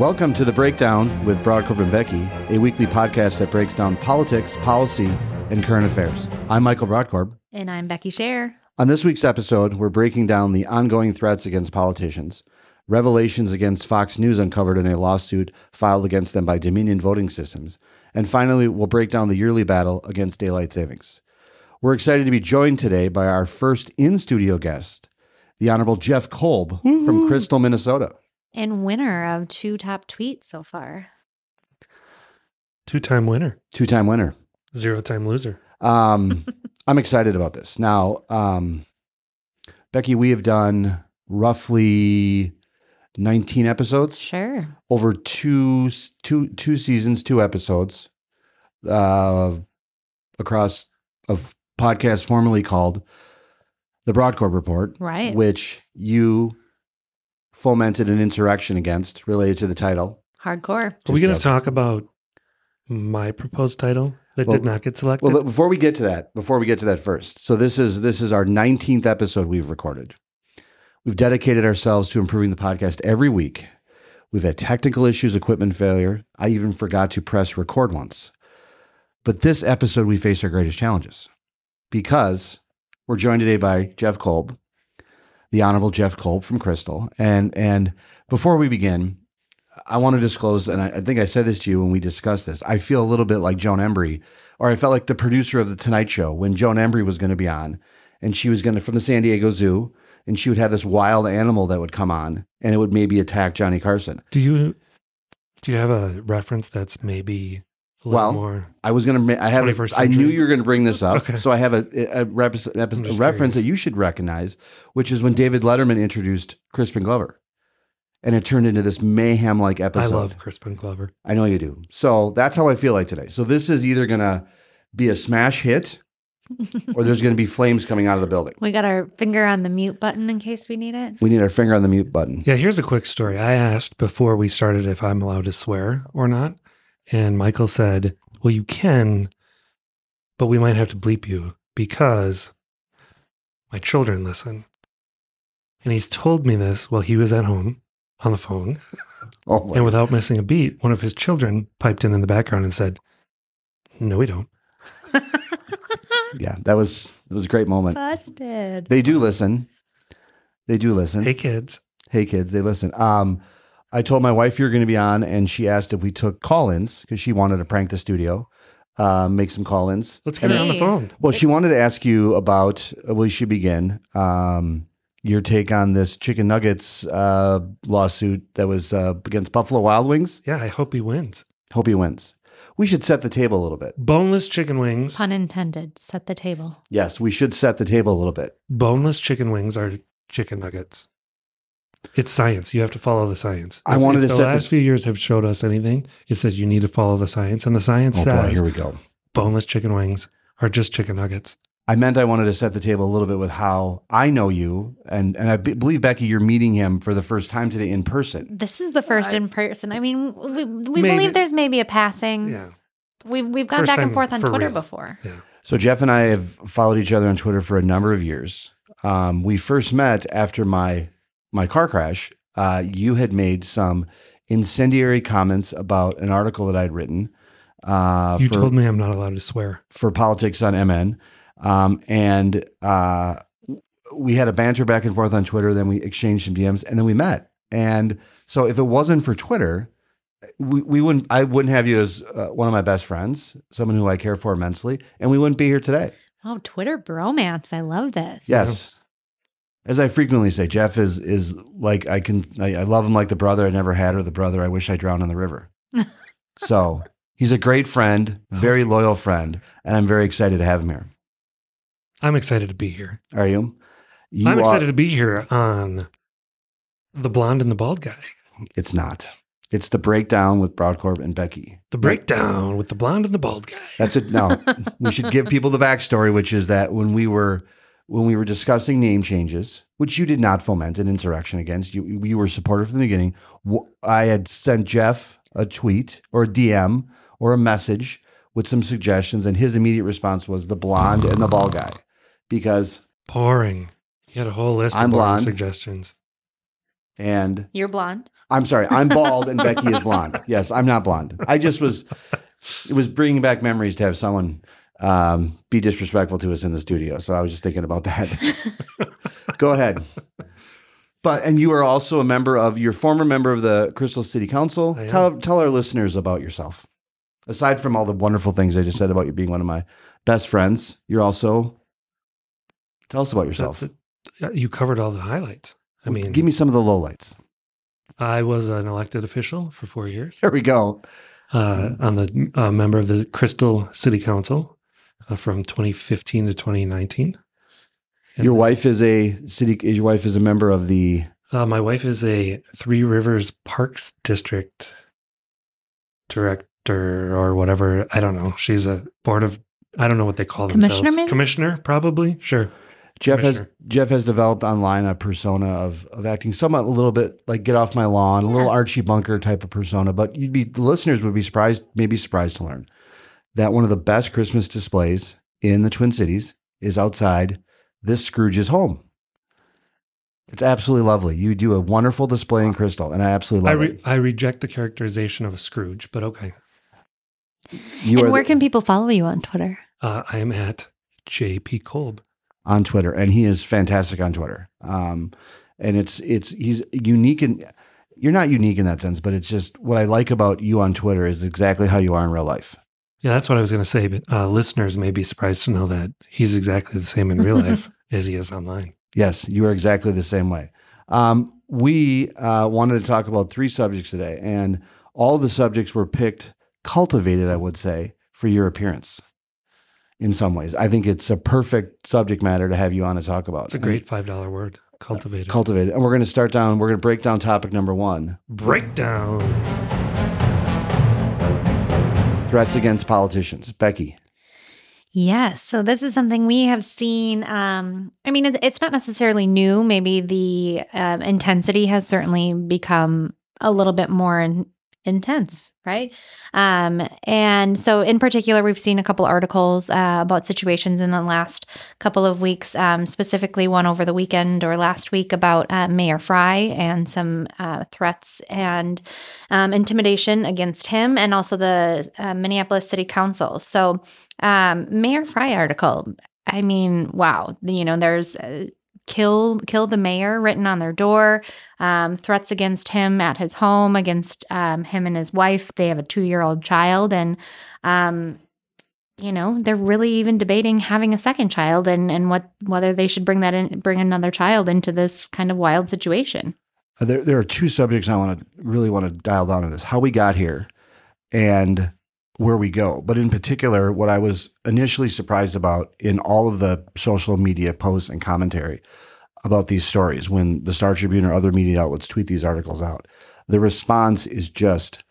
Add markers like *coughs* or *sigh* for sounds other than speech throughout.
Welcome to The Breakdown with Brodkorb and Becky, a weekly podcast that breaks down politics, policy, and current affairs. I'm Michael Brodkorb. And I'm Becky Scherr. On this week's episode, we're breaking down the ongoing threats against politicians, revelations against Fox News uncovered in a lawsuit filed against them by Dominion Voting Systems, and finally, we'll break down the yearly battle against daylight savings. We're excited to be joined today by our first in studio guest, the Honorable Jeff Kolb from Crystal, Minnesota. And winner of two top tweets so far. Two time winner, Two time winner. zero time loser. Um, *laughs* I'm excited about this. Now, um, Becky, we have done roughly 19 episodes Sure. over two two two seasons, two episodes, uh, across a f- podcast formerly called the Brodkorb Report, Right. which you fomented an insurrection against related to the title. Hardcore. Are we going to talk about my proposed title that Well- did not get selected? Well, before we get to that, before we get to that first, so this is this is our 19th episode we've recorded. We've dedicated ourselves to improving the podcast every week. We've had technical issues, equipment failure. I even forgot to press record once. But this episode, we face our greatest challenges because we're joined today by Jeff Kolb, the Honorable Jeff Kolb from Crystal. And and before we begin, I want to disclose, and I, I think I said this to you when we discussed this. I feel a little bit like Joan Embery, or I felt like the producer of the Tonight Show when Joan Embery was going to be on, and she was going to from the San Diego Zoo, and she would have this wild animal that would come on, and it would maybe attack Johnny Carson. do you do you have a reference that's maybe Well, more? I was going to. I have. 21st I knew you were going to bring this up, Okay. so I have a, a, rep, a I'm reference curious. that you should recognize, which is when David Letterman introduced Crispin Glover, and it turned into this mayhem-like episode. I love Crispin Glover. I know you do. So that's how I feel like today. So this is either going to be a smash hit *laughs* or there's going to be flames coming out of the building. We got our finger on the mute button in case we need it. We need our finger on the mute button. Yeah, here's a quick story. I asked before we started if I'm allowed to swear or not, and Michael said, "Well, you can, but we might have to bleep you because my children listen." And he's told me this while he was at home on the phone. *laughs* Oh, And without missing a beat, one of his children piped in in the background and said, "No, we don't." *laughs* yeah, that was it was a great moment. Busted. They do listen. They do listen. Hey, kids. Hey, kids. kids, they listen. Um, I told my wife you're going to be on, and she asked if we took call-ins because she wanted to prank the studio, uh, make some call-ins. Let's get her on the phone. Well, she wanted to ask you about. uh, We should begin. Um, your take on this chicken nuggets uh, lawsuit that was uh, against Buffalo Wild Wings. Yeah, I hope he wins. Hope he wins. We should set the table a little bit. Boneless chicken wings. Pun intended. Set the table. Yes, we should set the table a little bit. Boneless chicken wings are chicken nuggets. It's science. You have to follow the science. I If- wanted if to the set the- last few years have showed us anything. It's that you need to follow the science, and the science Oh boy, here we go. boneless chicken wings are just chicken nuggets. I meant I wanted to set the table a little bit with how I know you, and and I believe Becky, you're meeting him for the first time today in person. This is the first I- in person. I mean, we, we Maybe. believe there's maybe a passing. Yeah, We've, we've gone First back and forth on for Twitter real. before. yeah. So Jeff and I have followed each other on Twitter for a number of years. Um, we first met after my my car crash. Uh, you had made some incendiary comments about an article that I'd written uh, You for, told me I'm not allowed to swear. for politics on MN, um, and uh, we had a banter back and forth on Twitter. Then we exchanged some DMs, and then we met. And so, if it wasn't for Twitter, we, we wouldn't. I wouldn't have you as uh, one of my best friends, someone who I care for immensely, and we wouldn't be here today. Oh, Twitter bromance. I love this. Yes. As I frequently say, Jeff is is like I can I, I love him like the brother I never had or the brother I wish I drowned in the river. *laughs* so he's a great friend, very uh-huh. loyal friend, and I'm very excited to have him here. I'm excited to be here. Are you? you I'm are- excited to be here on the blonde and the bald guy. It's not. It's the breakdown with Brodkorb and Becky. The breakdown with the blonde and the bald guy. That's it. No, *laughs* we should give people the backstory, which is that when we were when we were discussing name changes, which you did not foment an insurrection against, you you were supportive from the beginning. I had sent Jeff a tweet or a DM or a message with some suggestions, and his immediate response was the blonde and the bald guy, because Boring. You had a whole list of I'm boring blonde. suggestions. And You're blonde. I'm sorry, I'm *laughs* bald and Becky is blonde. Yes, I'm not blonde. I just was, it was bringing back memories to have someone um, be disrespectful to us in the studio. So I was just thinking about that. *laughs* Go ahead. But and you are also a member of you're former member of the Crystal City Council. Tell tell our listeners about yourself. Aside from all the wonderful things I just said about you being one of my best friends, you're also tell us about yourself. You covered all the highlights. I mean, give me some of the lowlights. I was an elected official for four years. There we go. Uh, I'm the uh, member of the Crystal City Council uh, from 2015 to 2019. And, Your wife is a city. Your wife is a member of the. Uh, my wife is a Three Rivers Parks District director or whatever. I don't know. She's a board of. I don't know what they call Commissioner, themselves. maybe? Commissioner, probably. Sure. Jeff has Jeff has developed online a persona of of acting somewhat a little bit like get off my lawn, a little Yeah. Archie Bunker type of persona. But you'd be the listeners would be surprised, maybe surprised to learn that one of the best Christmas displays in the Twin Cities is outside this Scrooge's home. It's absolutely lovely. You do a wonderful display in Crystal, and I absolutely I, love re- it. I reject the characterization of a Scrooge, but okay. You and where the- can people follow you on Twitter? Uh, I am at JP Kolb. on Twitter, and he is fantastic on Twitter. Um, and it's it's he's unique and you're not unique in that sense, but it's just what I like about you on Twitter is exactly how you are in real life. Yeah, that's what I was going to say. But uh, listeners may be surprised to know that he's exactly the same in real *laughs* life as he is online. Yes, you are exactly the same way. Um, we uh, wanted to talk about three subjects today, and all the subjects were picked, cultivated, I would say, for your appearance. In some ways, I think it's a perfect subject matter to have you on to talk about. It's a great five dollar word, cultivated. cultivated, and we're going to start down. We're going to break down topic number one: Breakdown. Threats against politicians. Becky, Yes. So this is something we have seen. Um, I mean, it's not necessarily new. Maybe the um, intensity has certainly become a little bit more intense, right? Um, and so, in particular, we've seen a couple articles uh, about situations in the last couple of weeks, um, specifically one over the weekend or last week about uh, Mayor Frey and some uh, threats and um, intimidation against him, and also the uh, Minneapolis City Council. So, um, Mayor Frey article. I mean, wow. You know, there's uh, kill kill the mayor written on their door. Um, threats against him at his home, against um, him and his wife. They have a two year old child, and um, you know they're really even debating having a second child and and what whether they should bring that in, bring another child into this kind of wild situation. Uh, There, there are two subjects I want to really want to dial down on this: how we got here, and where we go. But in particular, what I was initially surprised about in all of the social media posts and commentary about these stories, when the Star Tribune or other media outlets tweet these articles out, the response is just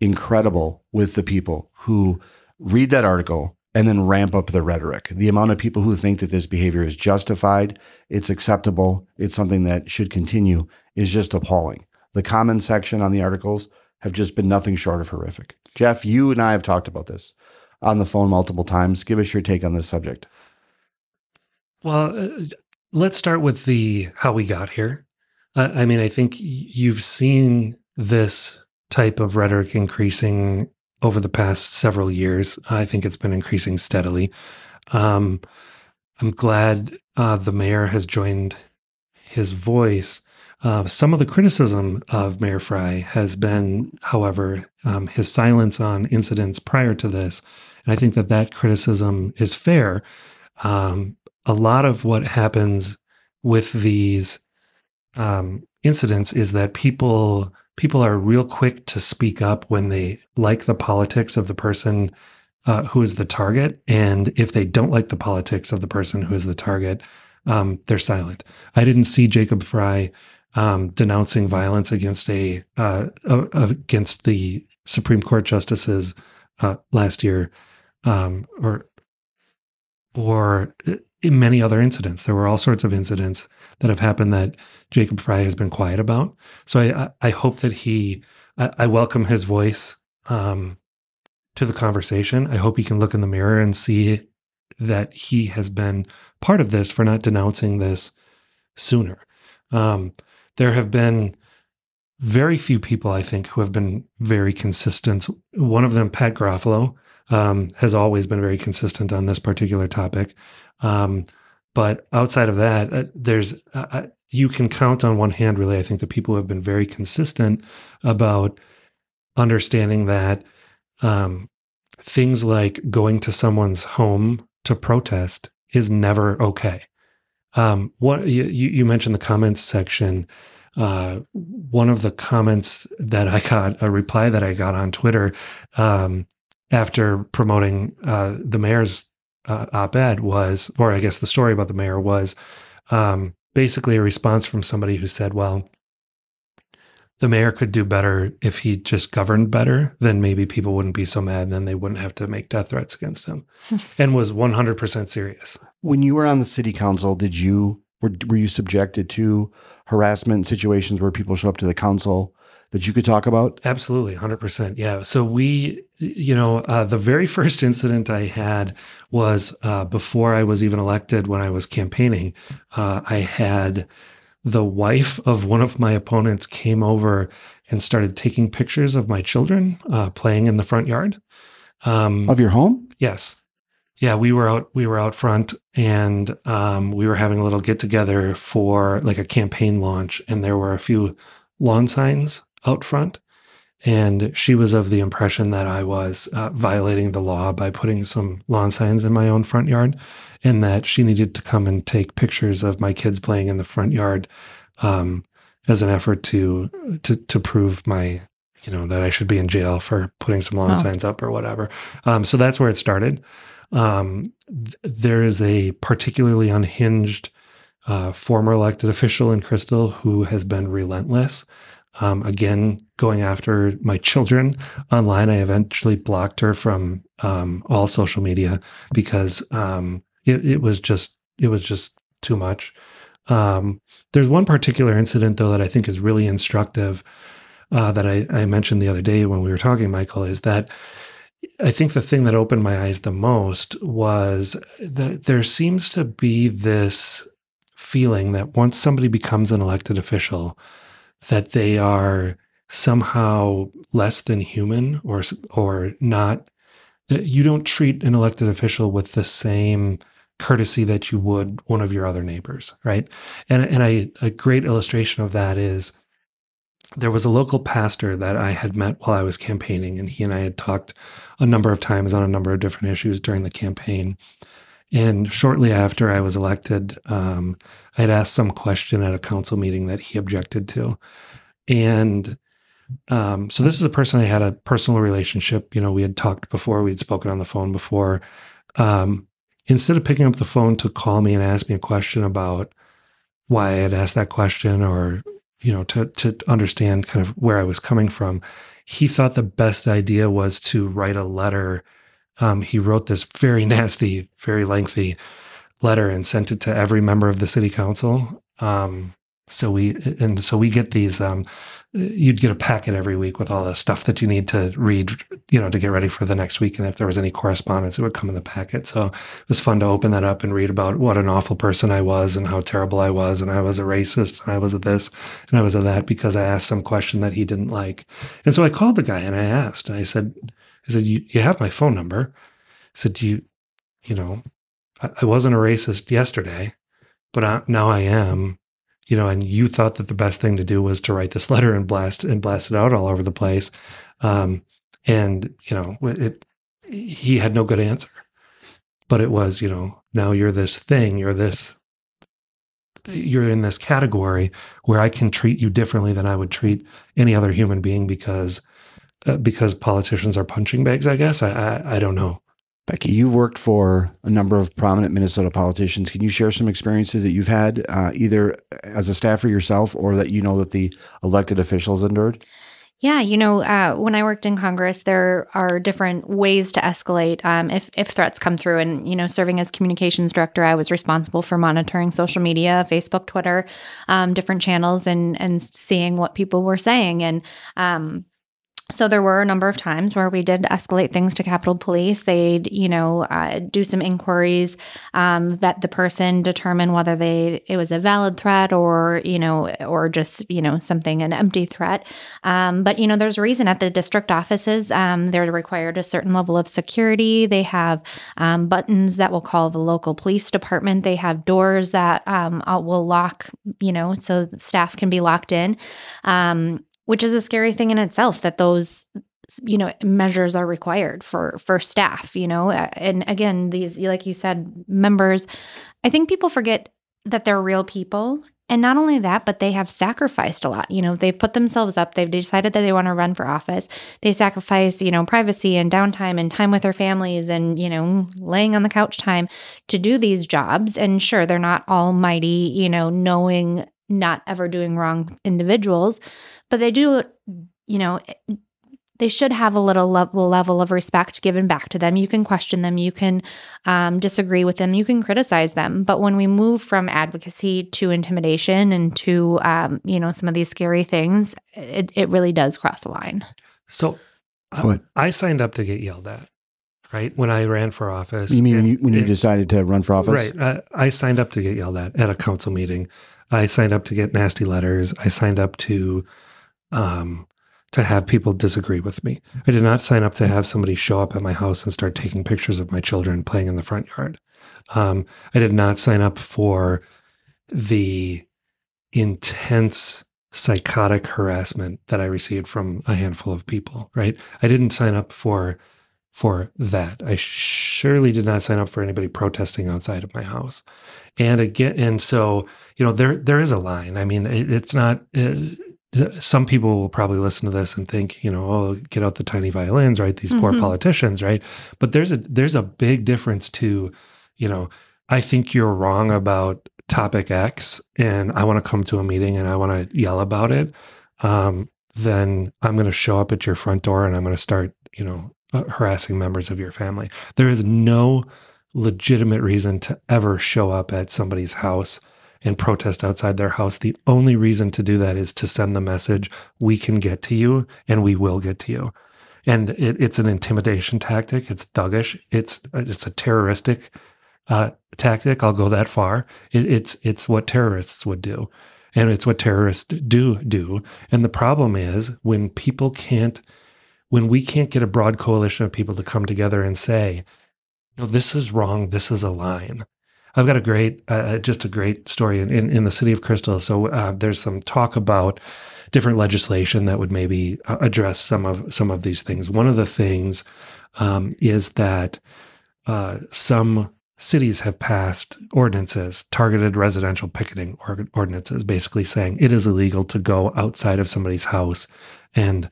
incredible with the people who read that article and then ramp up the rhetoric. The amount of people who think that this behavior is justified, it's acceptable, it's something that should continue is just appalling. The comment section on the articles have just been nothing short of horrific. Jeff, you and I have talked about this on the phone multiple times. Give us your take on this subject. Well, uh, let's start with the how we got here. Uh, I mean, I think you've seen this type of rhetoric increasing over the past several years. I think it's been increasing steadily. Um, I'm glad uh, the mayor has joined his voice. Uh, some of the criticism of Mayor Frey has been, however, um, his silence on incidents prior to this. And I think that that criticism is fair. Um, a lot of what happens with these um, incidents is that people people are real quick to speak up when they like the politics of the person uh, who is the target, and if they don't like the politics of the person who is the target, um, they're silent. I didn't see Jacob Frey um, denouncing violence against a uh, uh, against the Supreme Court justices uh, last year, um, or or in many other incidents. There were all sorts of incidents that have happened that Jacob Frey has been quiet about. So I, I, I hope that he, I, I welcome his voice um, to the conversation. I hope he can look in the mirror and see that he has been part of this for not denouncing this sooner. Um, there have been very few people, I think, who have been very consistent. One of them, Pat Garofalo, um, has always been very consistent on this particular topic. Um, but outside of that, uh, there's uh, uh, you can count on one hand, really. I think the people who have been very consistent about understanding that um, things like going to someone's home to protest is never okay. Um, what you, you mentioned the comments section. Uh, one of the comments that I got, a reply that I got on Twitter um, after promoting uh, the mayor's uh, op-ed was, or I guess the story about the mayor was, um, basically a response from somebody who said, "Well, the mayor could do better if he just governed better, then maybe people wouldn't be so mad and then they wouldn't have to make death threats against him. *laughs* and was 100% serious. When you were on the city council, did you were, were you subjected to harassment situations where people show up to the council that you could talk about? Absolutely, 100%. Yeah. So we, you know, uh, the very *laughs* first incident I had was uh, before I was even elected when I was campaigning. Uh, I had the wife of one of my opponents came over and started taking pictures of my children uh, playing in the front yard. Um, of your home? Yes. Yeah, we were out. We were out front, and um, we were having a little get together for like a campaign launch, and there were a few lawn signs out front. And she was of the impression that I was uh, violating the law by putting some lawn signs in my own front yard and that she needed to come and take pictures of my kids playing in the front yard um, as an effort to, to, to prove my, you know, that I should be in jail for putting some lawn oh. signs up or whatever. Um, so that's where it started. Um, th- there is a particularly unhinged uh, former elected official in Crystal who has been relentless um, again, going after my children online, I eventually blocked her from um, all social media because um, it, it, was just it was just too much. Um, there's one particular incident though that I think is really instructive uh, that I, I mentioned the other day when we were talking, Michael, is that I think the thing that opened my eyes the most was that there seems to be this feeling that once somebody becomes an elected official, that they are somehow less than human or or not you don't treat an elected official with the same courtesy that you would one of your other neighbors right and and I a great illustration of that is there was a local pastor that I had met while I was campaigning and he and I had talked a number of times on a number of different issues during the campaign and shortly after I was elected, um, I had asked some question at a council meeting that he objected to. And um, so this is a person I had a personal relationship. You know, we had talked before, we'd spoken on the phone before. Um, instead of picking up the phone to call me and ask me a question about why I had asked that question or, you know, to, to understand kind of where I was coming from, he thought the best idea was to write a letter um, he wrote this very *laughs* nasty, very lengthy letter and sent it to every member of the city council. Um, so we and so we get these. Um, you'd get a packet every week with all the stuff that you need to read, you know, to get ready for the next week. And if there was any correspondence, it would come in the packet. So it was fun to open that up and read about what an awful person I was and how terrible I was, and I was a racist, and I was a this, and I was a that because I asked some question that he didn't like. And so I called the guy and I asked, and I said, I said, you, you have my phone number. I said, do you, you know, I, I wasn't a racist yesterday, but I, now I am, you know, and you thought that the best thing to do was to write this *laughs* letter and blast and blast it out all over the place. Um, and, you know, it, he had no good answer, but it was, you know, now you're this thing, you're this you're in this category where I can treat you differently than I would treat any other human being because uh, because politicians are punching bags. I guess I, I, I don't know. Becky, you've worked for a number of prominent Minnesota politicians. Can you share some experiences that you've had, uh, either as a staffer yourself or that you know that the elected officials endured? Yeah, you know, uh, when I worked in Congress, there are different ways to escalate um, if if threats come through. And you know, serving as communications director, I was responsible for monitoring social media, Facebook, Twitter, um, different channels, and and seeing what people were saying. And um, so there were a number of times where we did escalate things to Capitol Police. They'd, you know, uh, do some inquiries, um, vet the person, determine whether they it was a valid threat or, you know, or just, you know, something an empty threat. Um, but you know, there's a reason at the district offices um, they're required a certain level of security. They have um, buttons that will call the local police department. They have doors that um, uh, will lock, you know, so staff can be locked in. Which is a scary thing in itself that those you know measures are required for for staff you know? And again these like you said members i think people forget that they're real people. And not only that but they have sacrificed a lot you know? They've put themselves up. They've decided that they want to run for office. They sacrifice you know privacy and downtime and time with their families and you know laying on the couch time to do these jobs. And sure they're not almighty you know knowing not ever doing wrong individuals, but they do, you know, they should have a little level, level of respect given back to them. You can question them, you can um, disagree with them, you can criticize them. But when we move from advocacy to intimidation and to, um, you know, some of these scary things, it, it really does cross the line. So I, I signed up to get yelled at right? When I ran for office. You mean you, when you decided to run for office? Right. I, I, signed up to get yelled at at a council meeting. I signed up to get nasty letters. I signed up to um, to have people disagree with me. I did not sign up to have somebody show up at my house and start taking pictures of my children playing in the front yard. Um, I did not sign up for the intense psychotic harassment that I received from a handful of people, right? I didn't sign up for for that. I surely did not sign up for anybody protesting outside of my house. And again, and so you know there there is a line. I mean, it, it's not. Uh, some people will probably listen to this and think, you know, oh, get out the tiny violins, right? These poor mm-hmm. politicians, right? But there's a there's a big difference to, you know, I think you're wrong about topic X, and I want to come to a meeting and I want to yell about it. Um, then I'm going to show up at your front door and I'm going to start, you know, uh, harassing members of your family. There is no legitimate reason to ever show up at somebody's house and protest outside their house. The only reason to do that is to send the message we can get to you and we will get to you. And it, it's an intimidation tactic. It's thuggish. It's it's a terroristic uh, tactic. I'll go that far. It, it's it's what terrorists would do, and it's what terrorists do do. And the problem is when people can't, when we can't get a broad coalition of people to come together and say, no, this is wrong. This is a line. I've got a great, uh, uh, just a great story in, in, in, the city of Crystal. So uh, there's some talk about different legislation that would maybe uh, address some of some of these things. One of the things um, is that uh, some cities have passed ordinances, targeted residential picketing or, ordinances, basically saying it is illegal to go outside of somebody's house and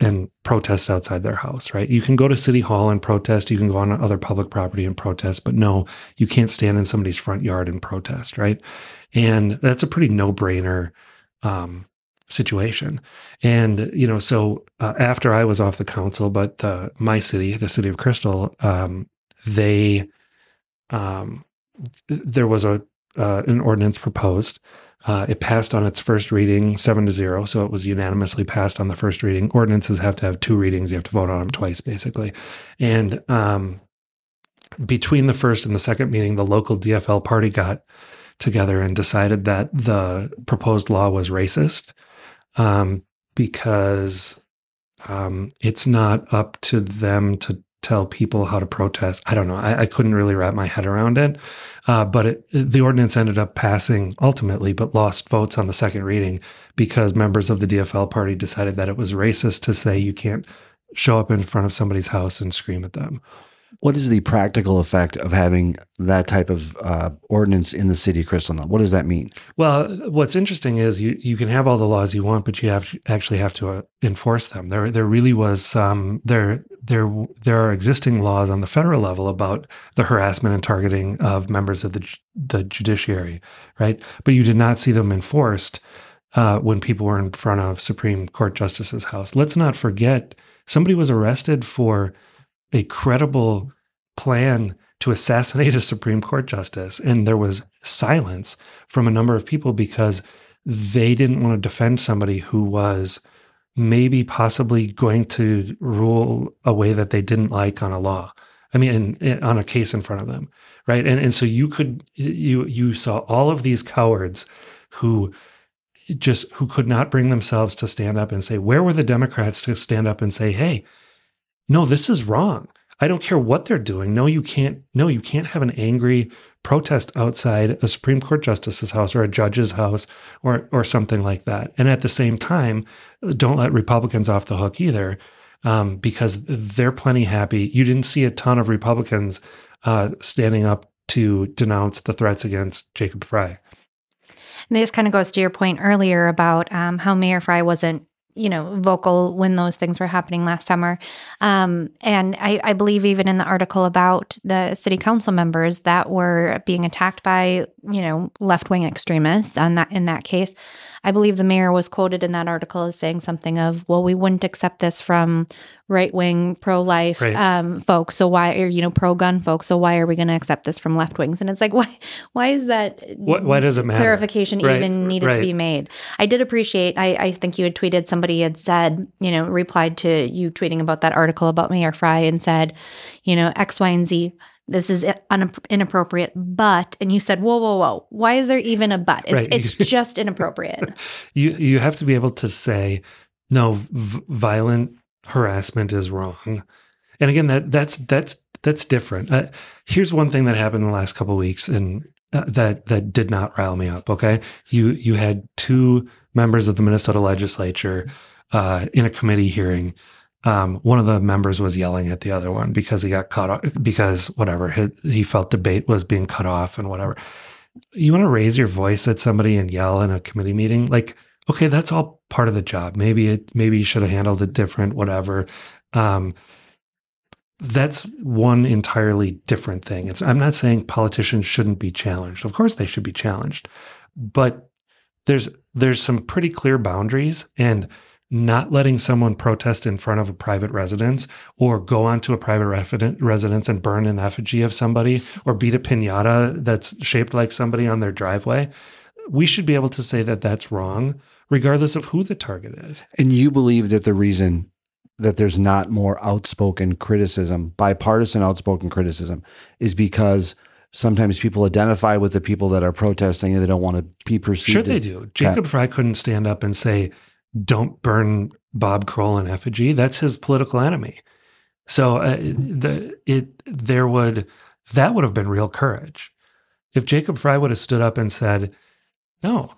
and protest outside their house, right? You can go to city hall and protest, you can go on other public property and protest, but no, you can't stand in somebody's front yard and protest, right? And that's a pretty no-brainer um, situation. And you know, so uh, after I was off the council, but uh, my city, the city of Crystal, um, they um, there was a uh, an ordinance proposed uh, it passed on its first reading, seven to zero. So it was unanimously passed on the first reading. Ordinances have to have two readings. You have to vote on them twice, basically. And um, between the first and the second meeting, the local DFL party got together and decided that the proposed law was racist um, because um, it's not up to them to tell people how to protest. I don't know. I, I couldn't really wrap my head around it. Uh, but it, the ordinance ended up passing ultimately, but lost votes on the second reading because members of the DFL party decided that it was racist to say you can't show up in front of somebody's house and scream at them. What is the practical effect of having that type of uh, ordinance in the city of Crystal? What does that mean? Well, what's interesting is you you can have all the laws you want, but you have to actually have to uh, enforce them. There there really was some there there there are existing laws on the federal level about the harassment and targeting of members of the the judiciary, right? But you did not see them enforced uh, when people were in front of Supreme Court justice's house. Let's not forget somebody was arrested for a credible plan to assassinate a Supreme Court justice. And there was silence from a number of people because they didn't want to defend somebody who was maybe possibly going to rule a way that they didn't like on a law. I mean, in, in, on a case in front of them, right? And and so you could you you saw all of these cowards who just who could not bring themselves to stand up and say, where were the Democrats to stand up and say, hey, no, this is wrong. I don't care what they're doing. No, you can't. No, you can't have an angry protest outside a Supreme Court justice's house or a judge's house or or something like that. And at the same time, don't let Republicans off the hook either, um, because they're plenty happy. You didn't see a ton of Republicans uh, standing up to denounce the threats against Jacob Frey. And this kind of goes to your point earlier about um, how Mayor Frey wasn't you know, vocal when those things were happening last summer. Um, and I, I, believe even in the article about the city council members that were being attacked by, you know, left wing extremists on that in that case, I believe the mayor was quoted in that article as saying something of, "Well, we wouldn't accept this from right wing pro life right. um, folks. So why, are, you know, pro gun folks. So why are we going to accept this from left wings?" And it's like, *laughs* why? Why is that? What, why does it matter? Clarification right. even needed right. to be made. I did appreciate. I, I think you had tweeted somebody had said, you know, replied to you tweeting about that article about Mayor Frey and said, you know, X, Y, and Z this is inappropriate, but, and you said, whoa, whoa, whoa, why is there even a but? It's, right. it's *laughs* just inappropriate. you, you have to be able to say, no, v- violent harassment is wrong. And again, that that's, that's, that's different. Uh, here's one thing that happened in the last couple weeks and uh, that, that did not rile me up. Okay. You, you had two members of the Minnesota legislature, uh, in a committee hearing um, one of the members was yelling at the other one because he got cut off because whatever he, he felt debate was being cut off and whatever. You want to raise your voice at somebody and yell in a committee meeting, like okay, that's all part of the job. Maybe it maybe you should have handled it different, whatever. Um, that's one entirely different thing. It's I'm not saying politicians shouldn't be challenged. Of course they should be challenged. But there's there's some pretty clear boundaries and not letting someone protest in front of a private residence or go onto a private residence and burn an effigy of somebody or beat a pinata that's shaped like somebody on their driveway, we should be able to say that that's wrong, regardless of who the target is. And you believe that the reason that there's not more outspoken criticism, bipartisan outspoken criticism, is because sometimes people identify with the people that are protesting and they don't want to be perceived. Sure, they do. Jacob Frey couldn't stand up and say, don't burn Bob Kroll in effigy. That's his political enemy. So uh, the it there would that would have been real courage if Jacob Frey would have stood up and said, "No,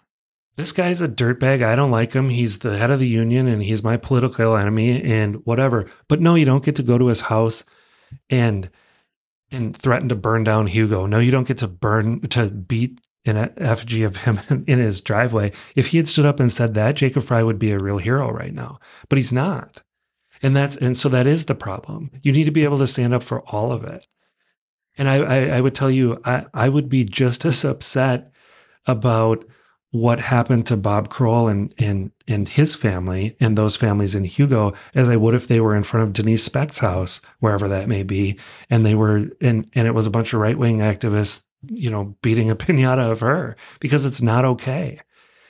this guy's a dirtbag. I don't like him. He's the head of the union and he's my political enemy and whatever." But no, you don't get to go to his house and and threaten to burn down Hugo. No, you don't get to burn to beat an effigy of him *laughs* in his driveway. If he had stood up and said that, Jacob Frey would be a real hero right now. But he's not. And that's and so that is the problem. You need to be able to stand up for all of it. And I, I, I would tell you, I, I would be just *laughs* as upset about what happened to Bob Kroll and and and his family and those families in Hugo as I would if they were in front of Denise Speck's house, wherever that may be, and they were and and it was a bunch of right wing activists you know, beating a *laughs* pinata of her because it's not okay.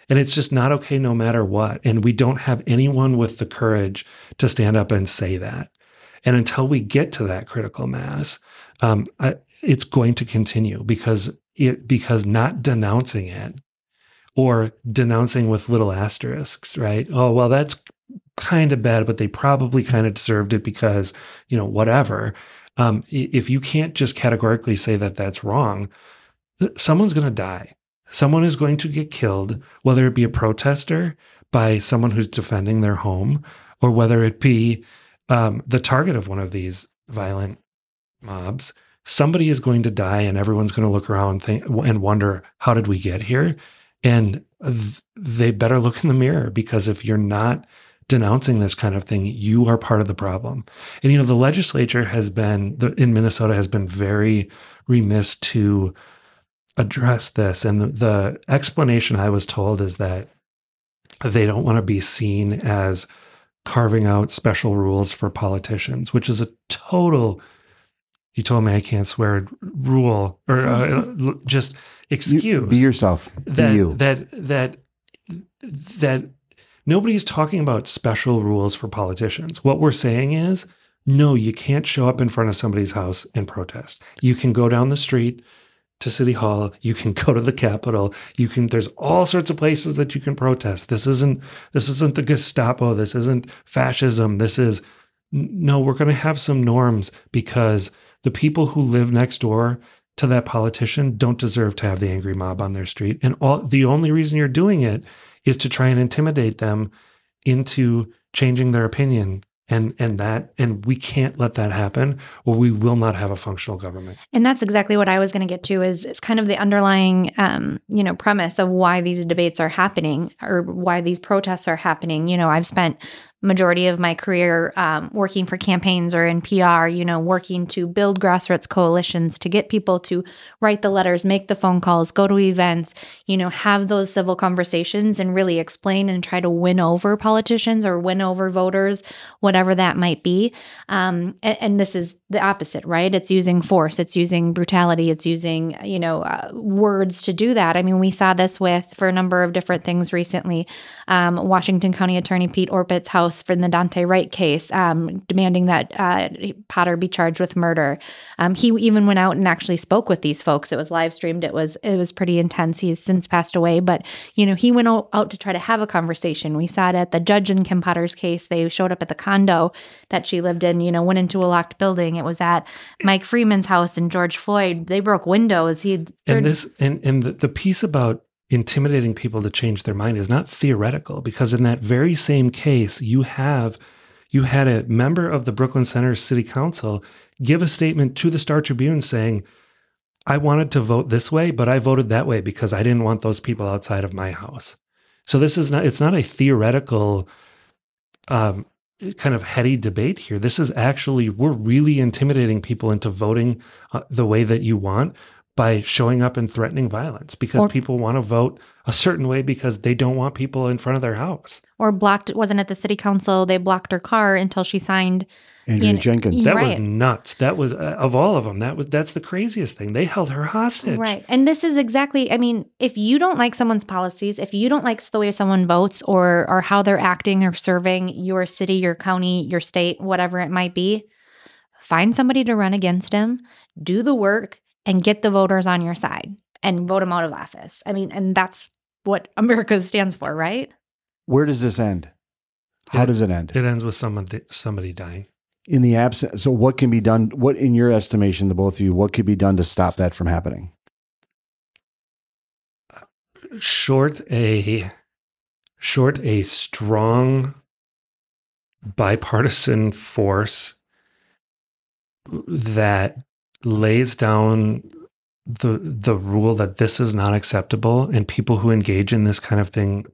And it's just not okay no matter what. And we don't have anyone with the courage to stand up and say that. And until we get to that critical mass, um, I, it's going to continue because it because not denouncing it or denouncing with little asterisks, right? Oh, well, that's kind of bad, but they probably kind of deserved it because, you know, whatever. Um, if you can't just categorically say that that's wrong, someone's going to die. Someone is going to get killed, whether it be a protester by someone who's defending their home, or whether it be um, the target of one of these violent mobs. Somebody is going to die, and everyone's going to look around think, and wonder, how did we get here? And th- they better look in the mirror because if you're not denouncing this kind of thing, you are part of the problem. And you know, the legislature has been the, in Minnesota has been very remiss to address this. And the, the explanation I was told is that they don't want to be seen as carving out special rules for politicians, which is a total. You told me I can't swear. Rule or uh, just excuse. You, be yourself. That, be you. That that that Nobody's talking about special rules for politicians. What we're saying is, no, you can't show up in front of somebody's house and protest. You can go down the street to City Hall. You can *laughs* go to the Capitol. You can. There's all sorts of places that you can protest. This isn't. This isn't the Gestapo. This isn't fascism. This is. No, we're going to have some norms because the people who live next door to that politician don't deserve to have the angry mob on their street. And all the only reason you're doing it is to try and intimidate them into changing their opinion. And and that and we can't let that happen or we will not have a functional government. And that's exactly what i was going to get to is it's kind of the underlying um, you know premise of why these debates are happening or why these protests are happening. You know i've spent majority of my career um, working for campaigns or in PR, you know, working to build grassroots coalitions to get people to write the letters, make the phone calls, go to events, you know, have those civil conversations and really explain and try to win over politicians or win over voters, whatever that might be. Um, and, and, this is the opposite, right? It's using force, it's using brutality, it's using, you know, uh, words to do that. I mean, we saw this with for a number of different things recently. Um, Washington County Attorney Pete Orput's house for the Daunte Wright case, um, demanding that uh, Potter be charged with murder. Um, he even went out and actually spoke with these folks. It was live streamed. It was it was pretty intense. He's since passed away, but you know he went out to try to have a conversation. We saw it at the judge in Kim Potter's case. They showed up at the condo that she lived in. You know, went into a locked building. It was at Mike Freeman's house and George Floyd. They broke windows. He and this and and the, the piece about intimidating people to change their mind is not theoretical because in that very same case you have you had a member of the Brooklyn Center City Council give a statement to the Star Tribune saying I wanted to vote this way but I voted that way because I didn't want those people outside of my house. So this is not it's not a theoretical um, kind of heady debate here. This is actually we're really intimidating people into voting uh, the way that you want by showing up and threatening violence because or, people want to vote a certain way because they don't want people in front of their house. Or blocked, wasn't at the city council, they blocked her car until she signed. Andrea Jenkins. That right. was nuts. That was uh, of all of them. That was that's the craziest thing. They held her hostage. Right. And this is exactly. I mean, if you don't like someone's policies, if you don't like the way someone votes or or how they're acting or serving your city, your county, your state, whatever it might be, find somebody to run against him. Do the work and get the voters on your side and vote them out of office. I mean, and that's what America *laughs* stands for, right? Where does this end? How it, does it end? It ends with somebody somebody dying. In the absence, so what can be done? What, in your estimation, the both of you, what could be done to stop that from happening? Short a short a strong bipartisan force that lays down the the rule that this is not acceptable and people who engage in this kind of thing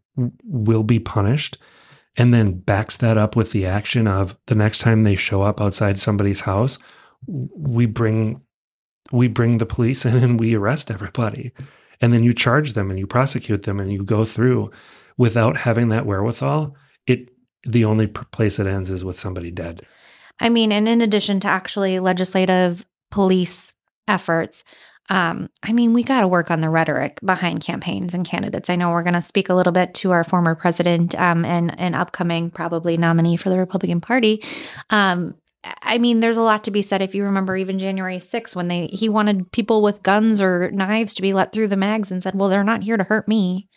will be punished and then backs that up with the action of the next time they show up outside somebody's house we bring we bring the police *laughs* in and we arrest everybody. And then you charge them and you prosecute them and you go through without having that wherewithal it the only place it ends is with somebody dead. I mean, and in addition to actually legislative police efforts. Um, I mean, we got to work on the rhetoric behind campaigns and candidates. I know we're going to speak a little bit to our former president um, and an upcoming probably nominee for the Republican Party. Um, I mean, there's a lot to be said. If you remember, even January 6th, when they he wanted people with guns or knives to be let through the mags, and said, "Well, they're not here to hurt me,"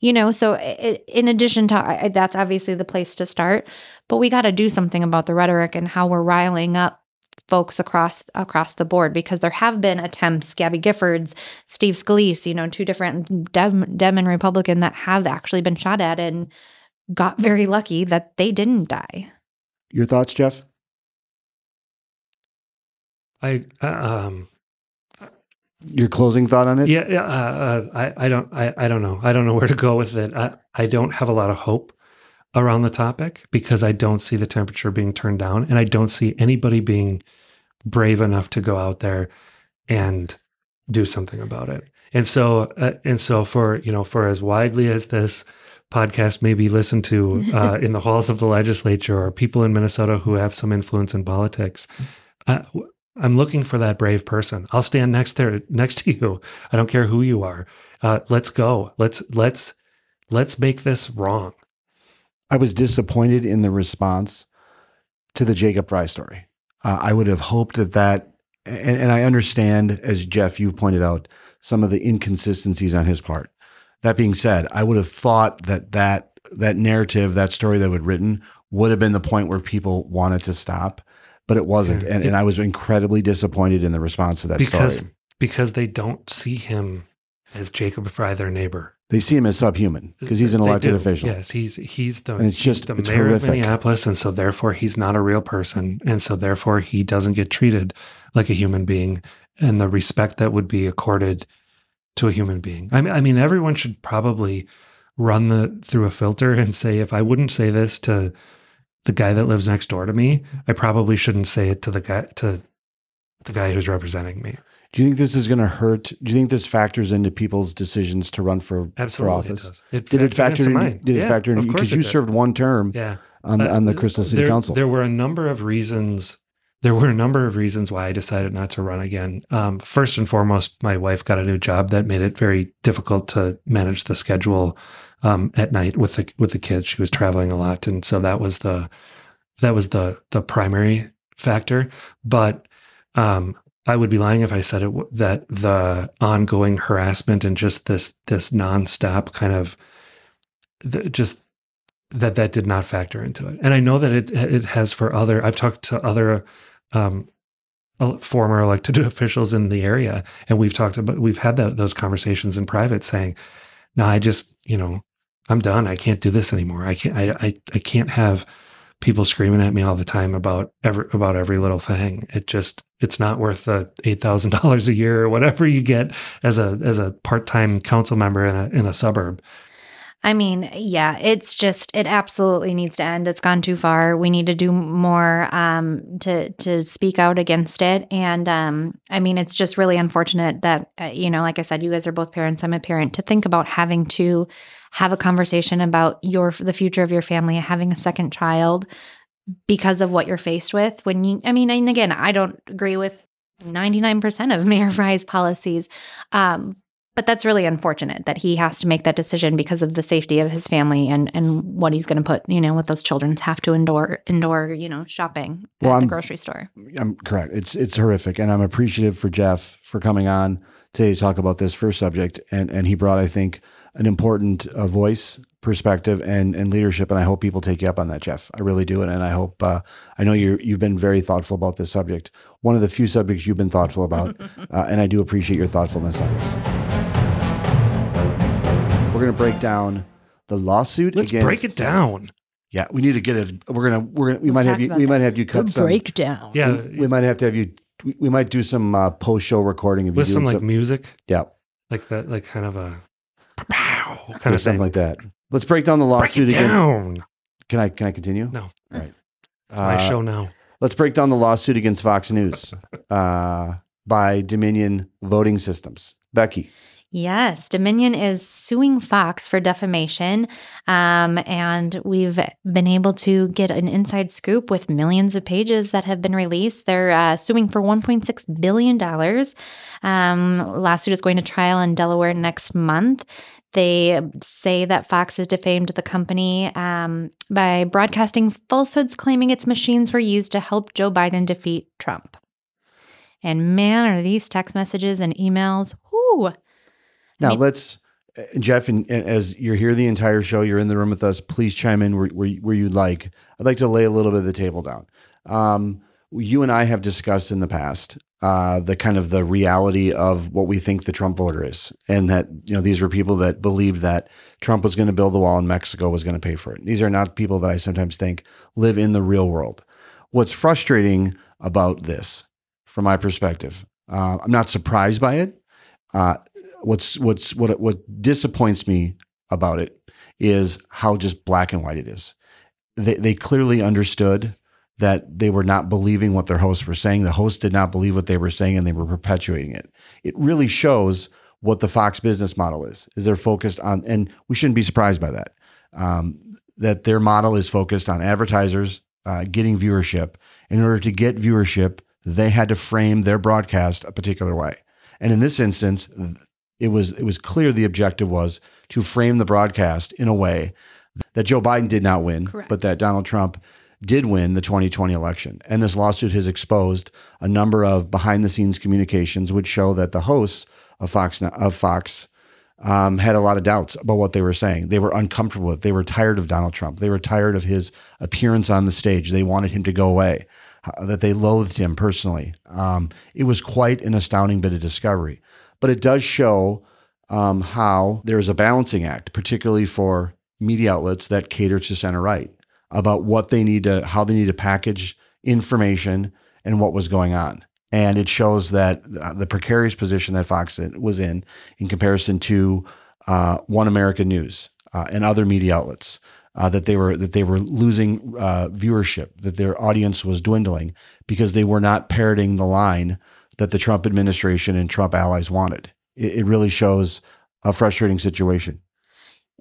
you know. So, it, in addition to that's obviously the place to start, but we got to do something about the rhetoric and how we're riling up folks across across the board because there have been attempts, Gabby Giffords, Steve Scalise, you know, two different Dem, Dem and Republican that have actually been shot at and got very lucky that they didn't die. Your thoughts, Jeff? I uh, um your closing thought on it? Yeah, yeah. Uh, uh, I, I don't, I, I don't know. I don't know where to go with it. I, I don't have a lot of hope around the topic because I don't see the temperature being turned down and I don't see anybody being brave enough to go out there and do something about it. And so uh, and so for, you know, for as widely as this podcast may be listened to *laughs* uh, in the halls of the legislature or people in Minnesota who have some influence in politics, uh, I'm looking for that brave person. I'll stand next there next to you. I don't care who you are. Uh, let's go. Let's let's let's make this wrong I was disappointed in the response to the Jacob Frey story. Uh, I would have hoped that that, and, and I understand, as Jeff, you've pointed out, some of the inconsistencies on his part. That being said, I would have thought that that that narrative, that story that would written, would have been the point where people wanted to stop, but it wasn't, and, and I was incredibly disappointed in the response to that because story. because they don't see him as Jacob Frey, their neighbor. They see him as subhuman because he's an elected official. Yes, he's he's the And it's just- the it's mayor horrific. of Minneapolis, and so therefore he's not a real person, and so therefore he doesn't get treated like a human being, and the respect that would be accorded to a human being. I mean, I mean, everyone should probably run the through a filter and say, if I wouldn't say this to the guy that lives next door to me, I probably shouldn't say it to the guy to the guy who's representing me. Do you think this is going to hurt? Do you think this factors into people's decisions to run for, Absolutely, for office? it does. It Did it factor into mine. Did it factor in? Because you did. served one term Yeah. on the, Uh, on the Crystal City there, Council. There were a number of reasons. There were a number of reasons why I decided not to run again. Um, first and foremost, my wife got a new job that made it very difficult to manage the schedule um, at night with the with the kids. She was traveling a lot, and so that was the that was the the primary factor. But um, I would be lying if I said it that the ongoing harassment and just this this nonstop kind of the, just that that did not factor into it. And I know that it it has for other. I've talked to other um, former elected *laughs* officials in the area, and we've talked about we've had those conversations in private, saying, "No, I just you know I'm done. I can't do this anymore. I can't. I I, I can't have." people screaming at me all the time about every about every little thing. It just it's not worth the eight thousand dollars a year or whatever you get as a as a part time council member in a in a suburb. I mean, yeah, it's just it absolutely needs to end. It's gone too far. We need to do more um, to to speak out against it. And um, I mean, it's just really unfortunate that uh, you know, like I said, you guys are both parents. I'm a parent. To think about having to have a conversation about your the future of your family, having a second child because of what you're faced with. When you, I mean, and again, I don't agree with 99% of *laughs* Mayor Frey's policies. Um, but that's really unfortunate that he has to make that decision because of the safety of his family and and what he's going to put you know what those children have to endure endure you know shopping Well, at the I'm- grocery store I'm correct. It's it's horrific, and I'm appreciative for Jeff for coming on today to talk about this first subject, and and he brought, I think, an important uh, voice, perspective, and and leadership, and I hope people take you up on that, Jeff. I really do, and, and I hope uh, I know you you've been very thoughtful about this subject, one of the few subjects you've been thoughtful about, *laughs* uh, and I do appreciate your thoughtfulness on this. We're going to break down the lawsuit. Let's against, break it down. Yeah, we need to get it. We're gonna we're gonna we We might have you we that. might have you cut some breakdown Yeah, we, we might have to have you. We, we might do some uh, post show recording of you with some like some, music, yeah, like that, like kind of a pow kind or of something thing. like that. Let's break down the Break lawsuit it again. down. Can I can I continue? No. All right. It's my Uh, show now. Let's break down the lawsuit against Fox News *laughs* uh, by Dominion Voting Systems. Becky, Yes, Dominion is suing Fox for defamation. Um, and we've been able to get an inside scoop with millions of pages that have been released. They're uh, suing for $1.6 billion. Um, lawsuit is going to trial in Delaware next month. They say that Fox has defamed the company um, by broadcasting falsehoods claiming its machines were used to help Joe Biden defeat Trump. And man, are these text messages and emails, whoo, now mean- let's uh, Jeff, and, and as you're here the entire show, you're in the room with us. Please chime in where where, where you'd like. I'd like to lay a little bit of the table down. Um, you and I have discussed in the past uh, the kind of the reality of what we think the Trump voter is, and that you know these were people that believed that Trump was going to build the wall and Mexico was going to pay for it. These are not people that I sometimes think live in the real world. What's frustrating about this, from my perspective, uh, I'm not surprised by it. Uh, what's what's what what disappoints me about it is how just black and white it is. They they clearly understood that they were not believing what their hosts were saying. The hosts did not believe what they were saying, and they were perpetuating it. It really shows what the Fox business model is. Is they're focused on, and we shouldn't be surprised by that. Um, that their model is focused on advertisers uh, getting viewership. In order to get viewership, they had to frame their broadcast a particular way. And in this instance, it was it was clear the objective was to frame the broadcast in a way that Joe Biden did not win, Correct. but that Donald Trump did win the 2020 election. And this lawsuit has exposed a number of behind the scenes communications which show that the hosts of Fox of Fox um, had a lot of doubts about what they were saying. They were uncomfortable with. it. They were tired of Donald Trump. They were tired of his appearance on the stage. They wanted him to go away. uh, That they loathed him personally. Um, it was quite an astounding bit of discovery, but it does show um, how there is a balancing act, particularly for media outlets that cater to center right, about what they need to, how they need to package information and what was going on. And it shows that the precarious position that Fox was in, in comparison to uh, One American News uh, and other media outlets, uh, that they were that they were losing uh, viewership, that their audience was dwindling because they were not parroting the line that the Trump administration and Trump allies wanted. It, it really shows a frustrating situation.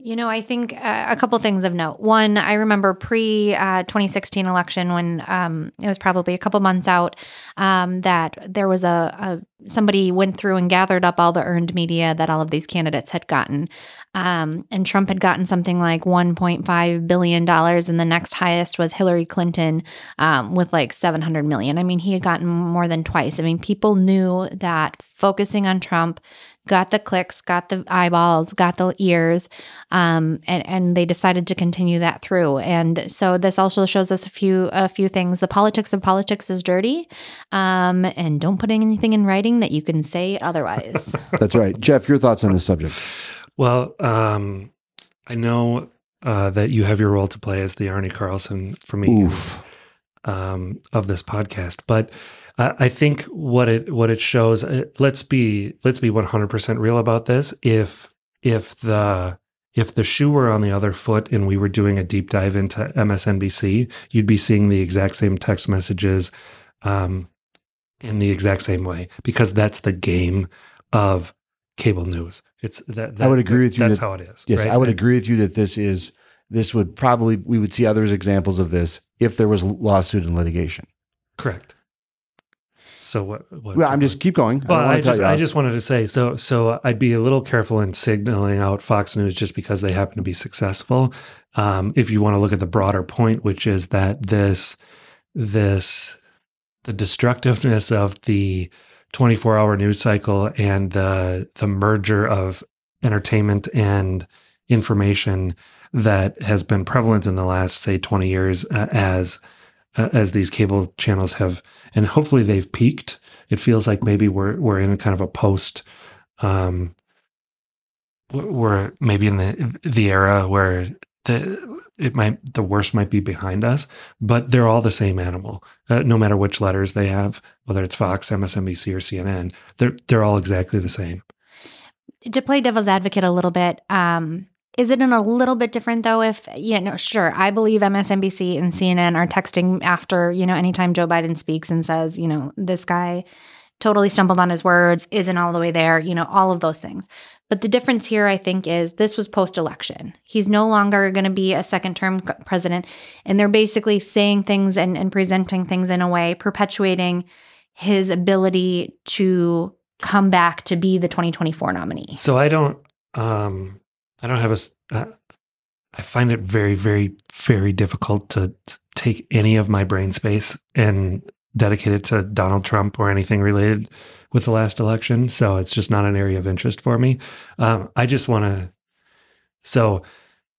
You know, I think uh, a couple things of note. One, I remember pre uh, 2016 election when um, it was probably a couple months out um, that there was a, a somebody went through and gathered up all the earned media that all of these candidates had gotten, um, and Trump had gotten something like 1.5 billion dollars, and the next highest was Hillary Clinton um, with like 700 million. I mean, he had gotten more than twice. I mean, people knew that focusing on Trump got the clicks, got the eyeballs, got the ears, um, and and they decided to continue that through. And so this also shows us a few a few things. The politics of politics is dirty, um, and don't put anything in writing that you can say otherwise. *laughs* That's right. Jeff, your thoughts on this subject? Well, um, I know uh, that you have your role to play as the Arne Carlson for me Oof. um, of this podcast, but I think what it what it shows. Uh, let's be let's be one hundred percent real about this. If if the if the shoe were on the other foot and we were doing a deep dive into MSNBC, you'd be seeing the exact same text messages um, in the exact same way because that's the game of cable news. It's that, that I would agree with you That's that- how it is. Yes, right? I would agree with you that this is this would probably we would see other examples of this if there was lawsuit and litigation. Correct. So what? what Well, I'm just keep going. Well, don't I, just I just wanted to say so so I'd be a little careful in signaling out Fox News just because they happen to be successful. Um, if you want to look at the broader point, which is that this this the destructiveness of the 24 hour news cycle and the the merger of entertainment and information that has been prevalent in the last say 20 years uh, as uh, as these cable channels have and hopefully they've peaked. It feels like maybe we're we're in a kind of a post um we're- we're maybe in the the era where the it might the worst might be behind us but they're all the same animal. Uh, no matter which letters they have whether it's Fox MSNBC or CNN they're they're all exactly the same. To play devil's advocate a little bit, um, is it in a little bit different though? If you know, sure, I believe MSNBC and CNN are texting after you know anytime Joe Biden speaks and says, you know, this guy totally stumbled on his words, isn't all the way there, you know, all of those things. But the difference here, I think, is this was post election. He's no longer going to be a second term president. And they're basically saying things and, and presenting things in a way, perpetuating his ability to come back to be the 2024 nominee. So I don't, um, I don't have a. Uh, I find it very, very, very difficult to take any of my brain space and dedicate it to Donald Trump or anything related with the last election. So it's just not an area of interest for me. Um, I just want to. So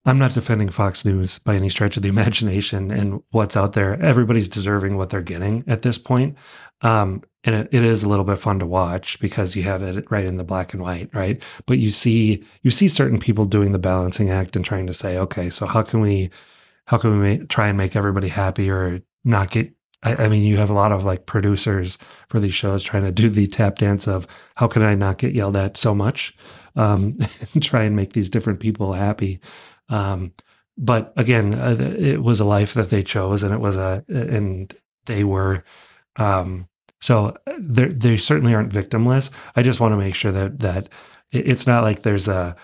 I'm not defending Fox News by any stretch of the *laughs* imagination and what's out there. Everybody's deserving what they're getting at this point. Um, and it, it is a little bit fun to watch because you have it right in the black and white, right? But you see you see certain people doing the balancing act and trying to say, okay, so how can we how can we make, try and make everybody happy or not get I, I mean, you have a lot of like producers for these shows trying to do the tap dance of how can I not get yelled at so much, um, *laughs* and try and make these different people happy. Um, but again, uh, it was a life that they chose, and it was a and they were. Um, so they they certainly aren't victimless. I just want to make sure that that it's not like there's a.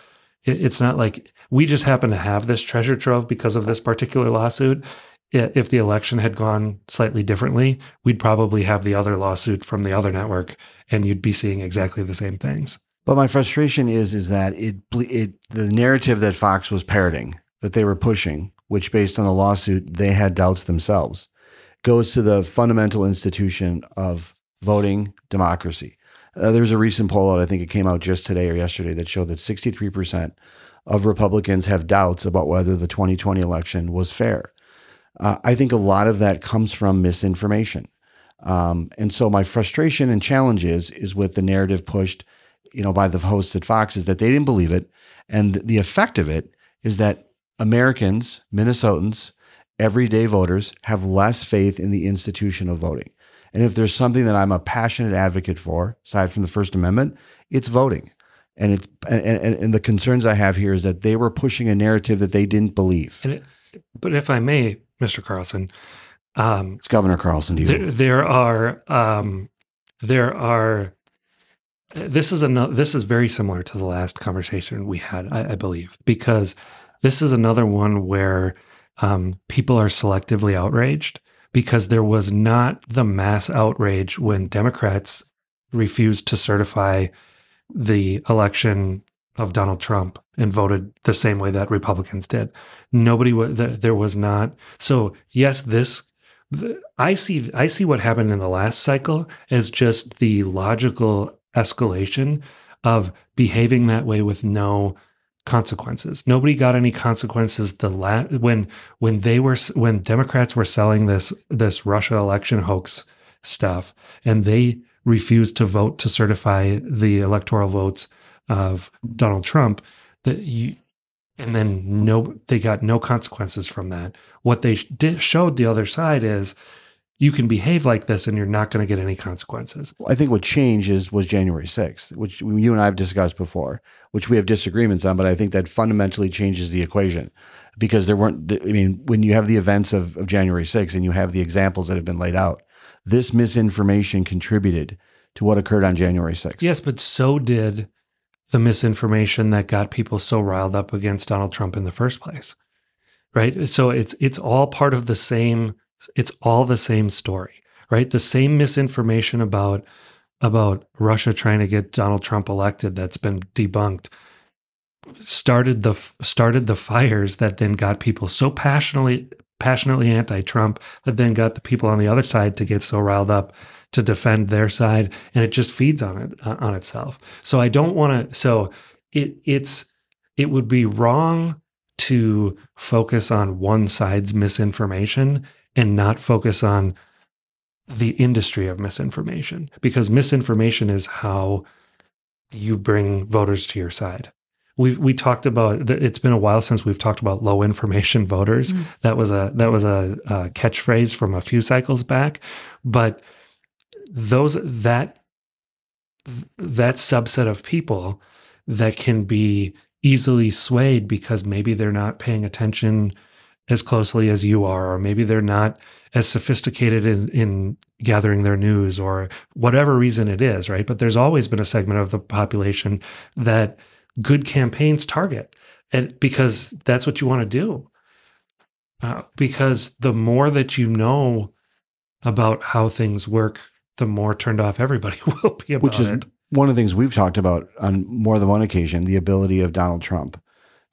It's not like we just happen to have this treasure trove because of this particular lawsuit. If the election had gone slightly differently, we'd probably have the other lawsuit from the other network, and you'd be seeing exactly the same things. But my frustration is is that it it the narrative that Fox was parroting, that they were pushing, which based on the lawsuit, they had doubts themselves, goes to the fundamental institution of voting democracy. Uh, there was a recent poll out, I think it came out just today or yesterday, that showed that 63% of Republicans have doubts about whether the 2020 election was fair. Uh, I think a lot of that comes from misinformation. Um, and so my frustration and challenge is, is with the narrative pushed, you know, by the hosts at Fox is that they didn't believe it. And the effect of it is that Americans, Minnesotans, everyday voters have less faith in the institution of voting. And if there's something that I'm a passionate advocate for, aside from the First Amendment, it's voting. And it's and, and, and the concerns I have here is that they were pushing a narrative that they didn't believe. And it, but if I may, Mr. Carlson, um, it's Governor Carlson. There, there are um, there are. This is another. This is very similar to the last conversation we had, I, I believe, because this is another one where um, people are selectively outraged because there was not the mass outrage when Democrats refused to certify the election of Donald Trump and voted the same way that Republicans did. Nobody was there was not. So yes, this I see I see what happened in the last cycle as just the logical escalation of behaving that way with no consequences. Nobody got any consequences the la- when when they were when Democrats were selling this this Russia election hoax stuff and they refused to vote to certify the electoral votes of Donald Trump that you and then no they got no consequences from that what they did, showed the other side is you can behave like this and you're not going to get any consequences i think what changed is was january 6th which you and i have discussed before which we have disagreements on but i think that fundamentally changes the equation because there weren't i mean when you have the events of, of january 6th and you have the examples that have been laid out this misinformation contributed to what occurred on january 6th yes but so did the misinformation that got people so riled up against Donald Trump in the first place. Right? So it's it's all part of the same it's all the same story, right? The same misinformation about about Russia trying to get Donald Trump elected that's been debunked started the started the fires that then got people so passionately passionately anti-Trump that then got the people on the other side to get so riled up to defend their side and it just feeds on it uh, on itself so i don't want to so it it's it would be wrong to focus on one side's misinformation and not focus on the industry of misinformation because misinformation is how you bring voters to your side we we talked about it's been a while since we've talked about low information *laughs* voters mm. that was a that was a, a catchphrase from a few cycles back but those that that subset of people that can be easily swayed because maybe they're not paying attention as closely as you are, or maybe they're not as sophisticated in, in gathering their news, or whatever reason it is, right? But there's always been a segment of the population that good campaigns target, and because that's what you want to do. Uh, because the more that you know about how things work the more turned off everybody *laughs* will be about Which is it. one of the things we've talked about on more than one occasion the ability of Donald Trump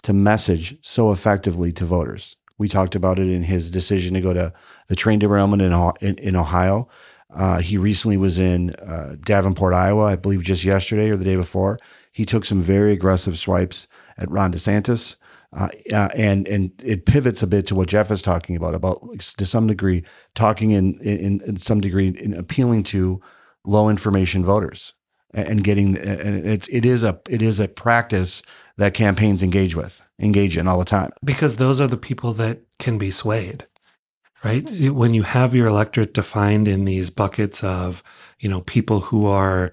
to message so effectively to voters. We talked about it in his decision to go to the train derailment in, in, Ohio. Uh, he recently was in uh, Davenport, Iowa, I believe just yesterday or the day before. He took some very aggressive swipes at Ron DeSantis. Uh, uh, and and it pivots a bit to what Jeff is talking about about to some degree talking in in, in some degree in appealing to low information voters and getting and it's it is a it is a practice that campaigns engage with engage in all the time because those are the people that can be swayed right when you have your electorate defined in these buckets of you know people who are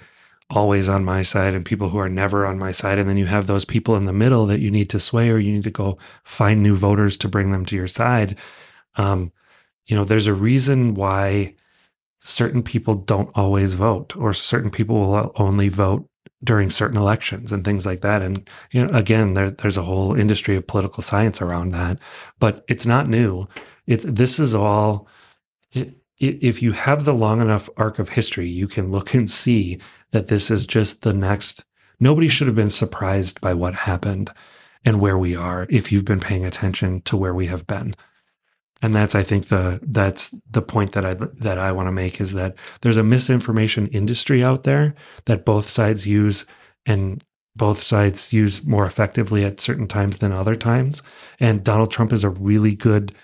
always on my side and people who are never on my side. And then you have those people in the middle that you need to sway or you need to go find new voters to bring them to your side. Um, you know, there's a reason why certain people don't always vote or certain people will only vote during certain elections and things like that. And, you know, again, there, there's a whole industry of political science around that, but it's not new. It's, this is all, it, if you have the long enough arc of history, you can look and see that this is just the next. Nobody should have been surprised by what happened and where we are if you've been paying attention to where we have been. And that's I think the that's the point that I that I want to make is that there's a misinformation industry out there that both sides use and both sides use more effectively at certain times than other times. And Donald Trump is a really good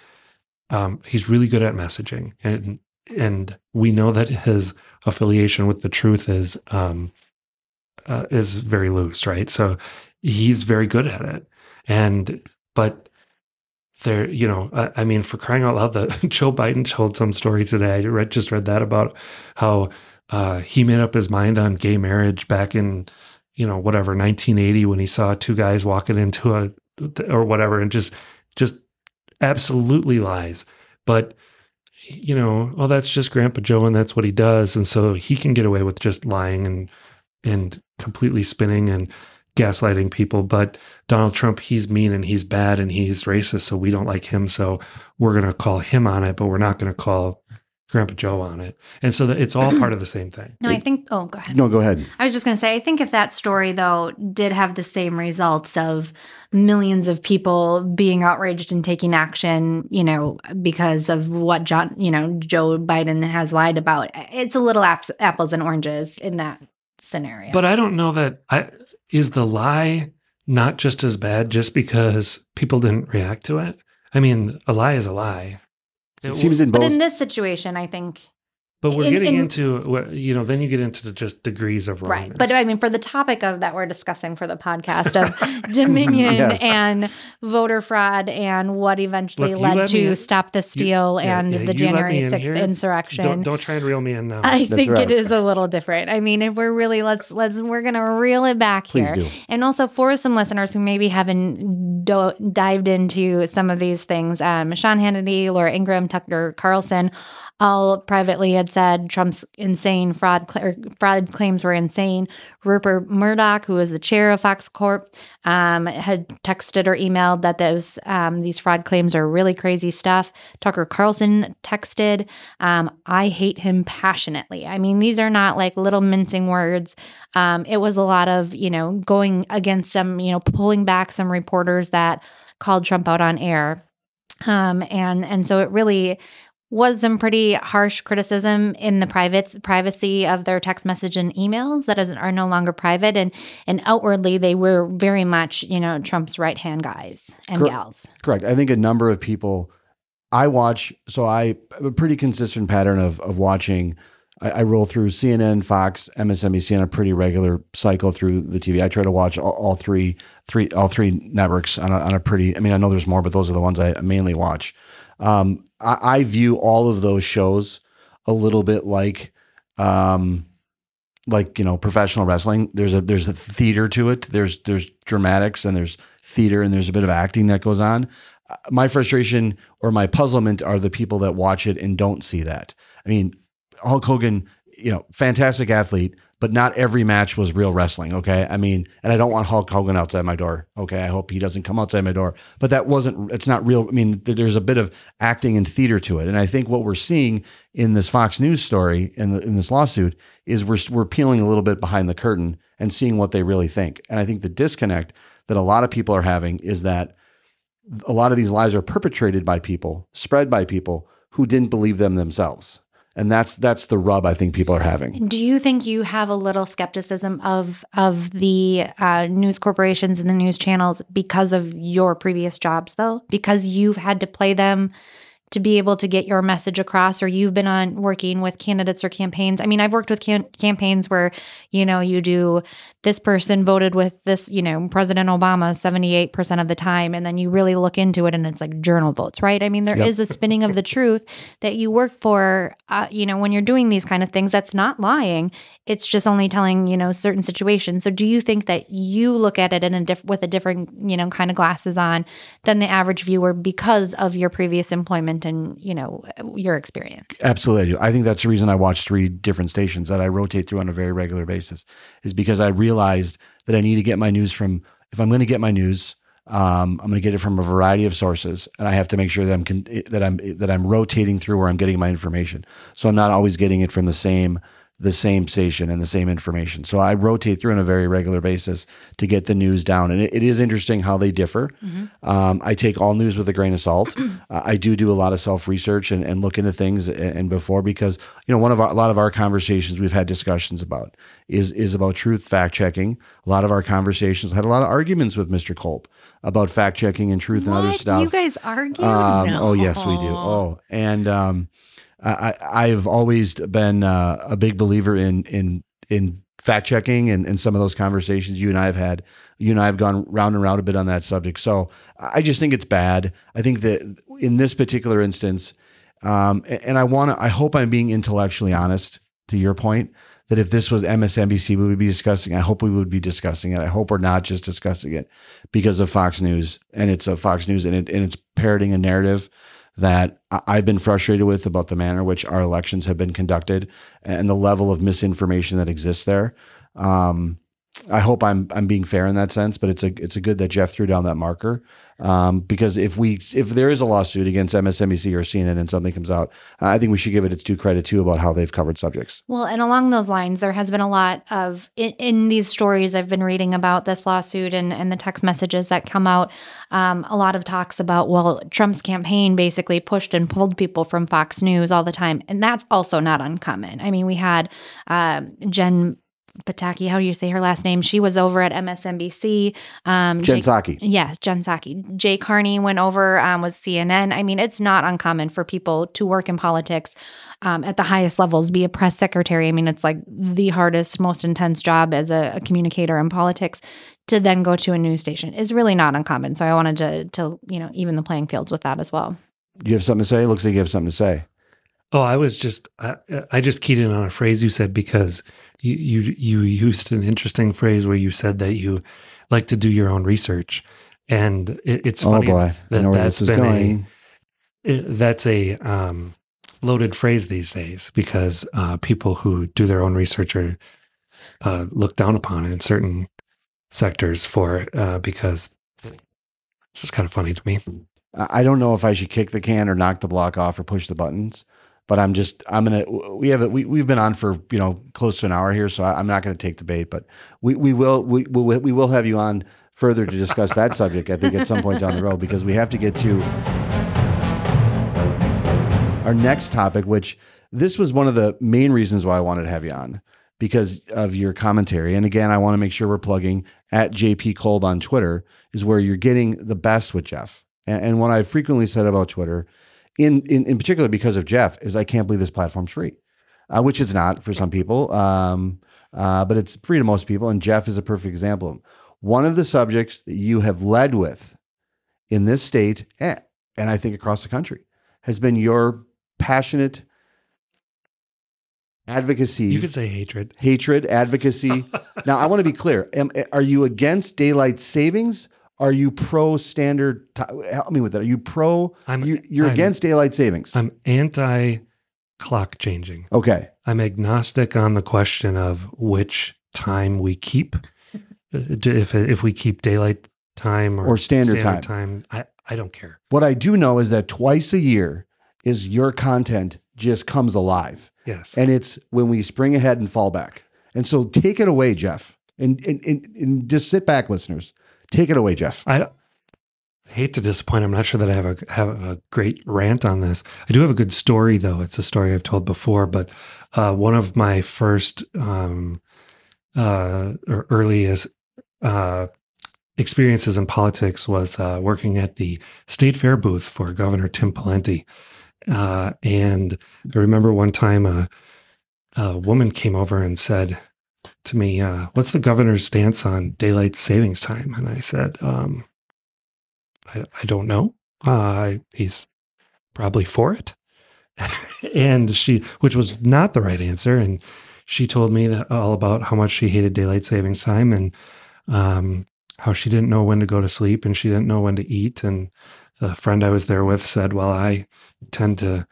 um, he's really good at messaging and and we know that his affiliation with the truth is um, uh, is very loose, right? So he's very good at it, and but there, you know, I, I mean, for crying out loud, the *laughs* Joe Biden told some story today. I read just read that about how uh, he made up his mind on gay marriage back in you know whatever 1980 when he saw two guys walking into a or whatever and just just absolutely lies but you know, oh, that's just Grandpa Joe and that's what he does. And so he can get away with just lying and and completely spinning and gaslighting people. But Donald Trump, he's mean and he's bad and he's racist. So we don't like him. So we're gonna call him on it, but we're not gonna call Grandpa Joe on it. And so that it's all part of the same thing. No, I think. Oh, go ahead. No, go ahead. I was just going to say, I think if that story, though, did have the same results of millions of people being outraged and taking action, you know, because of what John, you know, Joe Biden has lied about, it's a little ap- apples and oranges in that scenario. But I don't know that I is the lie not just as bad just because people didn't react to it. I mean, a lie is a lie. It seems in both. but in this situation, I think But we're In- getting in- into what you know. Then you get into the just degrees of Right. But I mean, for the topic of that we're discussing for the podcast of *laughs* Dominion Yes. and voter fraud and what eventually Look, led to in- Stop the Steal yeah, and yeah, the January me in 6th insurrection. don't don't try and reel me in now. I That's think right. it is a little different. I mean, if we're really let's let's we're gonna reel it back Please here, do. and also for some listeners who maybe haven't do- dived into some of these things, um, Sean Hannity, Laura Ingraham, Tucker Carlson, all privately had said Trump's insane fraud cl- fraud claims were insane. Rupert Murdoch, who is the chair of Fox Corp, um, had texted or emailed that those um, these fraud claims are really crazy stuff. Tucker Carlson texted, um, "I hate him passionately." I mean, these are not like little mincing words. Um, it was a lot of you know going against some you know pulling back some reporters that called Trump out on air, um, and and so it really was some pretty harsh criticism in the private privacy of their text message and emails that is, are no longer private and and outwardly they were very much you know Trump's right hand guys and Cor- gals. Correct. I think a number of people I watch, so I have a pretty consistent pattern of of watching. I, I roll through CNN, Fox, MSNBC on a pretty regular cycle through the TV. I try to watch all, all three, three, all three networks on a, on a pretty. I mean, I know there's more, but those are the ones I mainly watch. Um, I, I view all of those shows a little bit like, um, like you know, professional wrestling. There's a there's a theater to it. There's there's dramatics and there's theater and there's a bit of acting that goes on. Uh, My frustration or my puzzlement are the people that watch it and don't see that. I mean, Hulk Hogan, you know, fantastic athlete, but not every match was real wrestling. Okay. I mean, and I don't want Hulk Hogan outside my door. Okay. I hope he doesn't come outside my door, but that wasn't, it's not real. I mean, there's a bit of acting and theater to it. And I think what we're seeing in this Fox News story, in, the, in this lawsuit, is we're, we're peeling a little bit behind the curtain and seeing what they really think. And I think the disconnect that a lot of people are having is that a lot of these lies are perpetrated by people, spread by people who didn't believe them themselves. And that's that's the rub I think people are having. Do you think you have a little skepticism of of the uh, news corporations and the news channels because of your previous jobs, though? Because you've had to play them to be able to get your message across, or you've been on working with candidates or campaigns. I mean, I've worked with cam- campaigns where you know you do this person voted with this, you know, President Obama seventy eight percent of the time, and then you really look into it, and it's like journal votes, right? I mean, there is Yep. a spinning of the truth that you work for. Uh, you know, when you're doing these kind of things, that's not lying. It's just only telling you know certain situations. So, do you think that you look at it in a diff- with a different you know kind of glasses on than the average viewer because of your previous employment and you know your experience? Absolutely, I do. I think that's the reason I watch three different stations that I rotate through on a very regular basis, is because I realized that I need to get my news from. If I'm going to get my news, um, I'm going to get it from a variety of sources, and I have to make sure that I'm con- that I'm that I'm rotating through where I'm getting my information. So I'm not always getting it from the same the same station and the same information. So I rotate through on a very regular basis to get the news down. And it, it is interesting how they differ. Um, I take all news with a grain of salt. *clears throat* uh, I do do a lot of self research and, and look into things and, and before because you know one of our, a lot of our conversations we've had discussions about is is about truth fact checking. A lot of our conversations had a lot of arguments with Mr. Kolb about fact checking and truth and other stuff. You guys argue? Um, no. Oh yes, we do. Oh, and um, I, I've always been uh, a big believer in in in fact checking and, and some of those conversations you and I have had. You and I have gone round and round a bit on that subject. So I just think it's bad. I think that in this particular instance, um, and I want to. I hope I'm being intellectually honest. To your point, that if this was MSNBC, we would be discussing. I hope we would be discussing it. I hope we're not just discussing it because of Fox News and it's a Fox News and it and it's parroting a narrative that I've been frustrated with about the manner in which our elections have been conducted and the level of misinformation that exists there. Um, I hope I'm I'm being fair in that sense, but it's a it's a good that Jeff threw down that marker um, because if we if there is a lawsuit against MSNBC or CNN and something comes out, I think we should give it its due credit too about how they've covered subjects. Well, and along those lines, there has been a lot of in, in these stories I've been reading about this lawsuit and, and the text messages that come out. Um, a lot of talks about well, Trump's campaign basically pushed and pulled people from Fox News all the time, and that's also not uncommon. I mean, we had uh, Jen Pataki, how do you say her last name? She was over at MSNBC. Um, Jen Psaki. Yes, Jen Psaki. Jay Carney went over um, with CNN. I mean, it's not uncommon for people to work in politics um, at the highest levels, be a press secretary. I mean, it's like the hardest, most intense job as a, a communicator in politics. To then go to a news station is really not uncommon. So I wanted to, to you know, even the playing fields with that as well. Do you have something to say? Looks like you have something to say. Oh, I was just I, I just keyed in on a phrase you said because you, you you used an interesting phrase where you said that you like to do your own research, and it, it's oh funny boy, that that's been going. a it, that's a um, loaded phrase these days because uh, people who do their own research are uh, looked down upon in certain sectors for uh, because it's just kind of funny to me. I don't know if I should kick the can or knock the block off or push the buttons, but I'm just I'm gonna we have it we we've been on for you know close to an hour here, so I, I'm not gonna take the bait, but we we will we will we will have you on further to discuss that subject. I think at some point down the road because we have to get to our next topic, which this was one of the main reasons why I wanted to have you on because of your commentary. And again, I want to make sure we're plugging at JP Kolb on Twitter is where you're getting the best with Jeff. And, and what I've frequently said about Twitter, in, in in particular because of Jeff, is I can't believe this platform's free, uh, which it's not for some people, um, uh, but it's free to most people. And Jeff is a perfect example. One of the subjects that you have led with in this state, and, and I think across the country, has been your passionate advocacy You could say hatred. hatred, advocacy. *laughs* now, I want to be clear. Am, are you against daylight savings? Are you pro standard? Ti- help me with that. Are you pro? I'm You, you're I'm- against daylight savings. I'm anti clock changing. okay. I'm agnostic on the question of which time we keep. *laughs* If if we keep daylight time or, Or standard time, I, I don't care. What I do know is that twice a year is your content just comes alive, Yes. and it's when we spring ahead and fall back. And so, take it away, Jeff, and and, and, and just sit back, listeners. Take it away, Jeff. I hate to disappoint. I'm not sure that I have a have a great rant on this. I do have a good story though. It's a story I've told before, but uh, one of my first um, uh, or earliest uh, experiences in politics was uh, working at the state fair booth for Governor Tim Pawlenty. Uh, and I remember one time a, a woman came over and said to me, uh, "What's the governor's stance on daylight savings time?" And I said, um, I, I don't know. Uh, he's probably for it. *laughs* and she, which was not the right answer. And she told me that all about how much she hated daylight savings time and um, how she didn't know when to go to sleep and she didn't know when to eat. And the friend I was there with said, Well, I tend to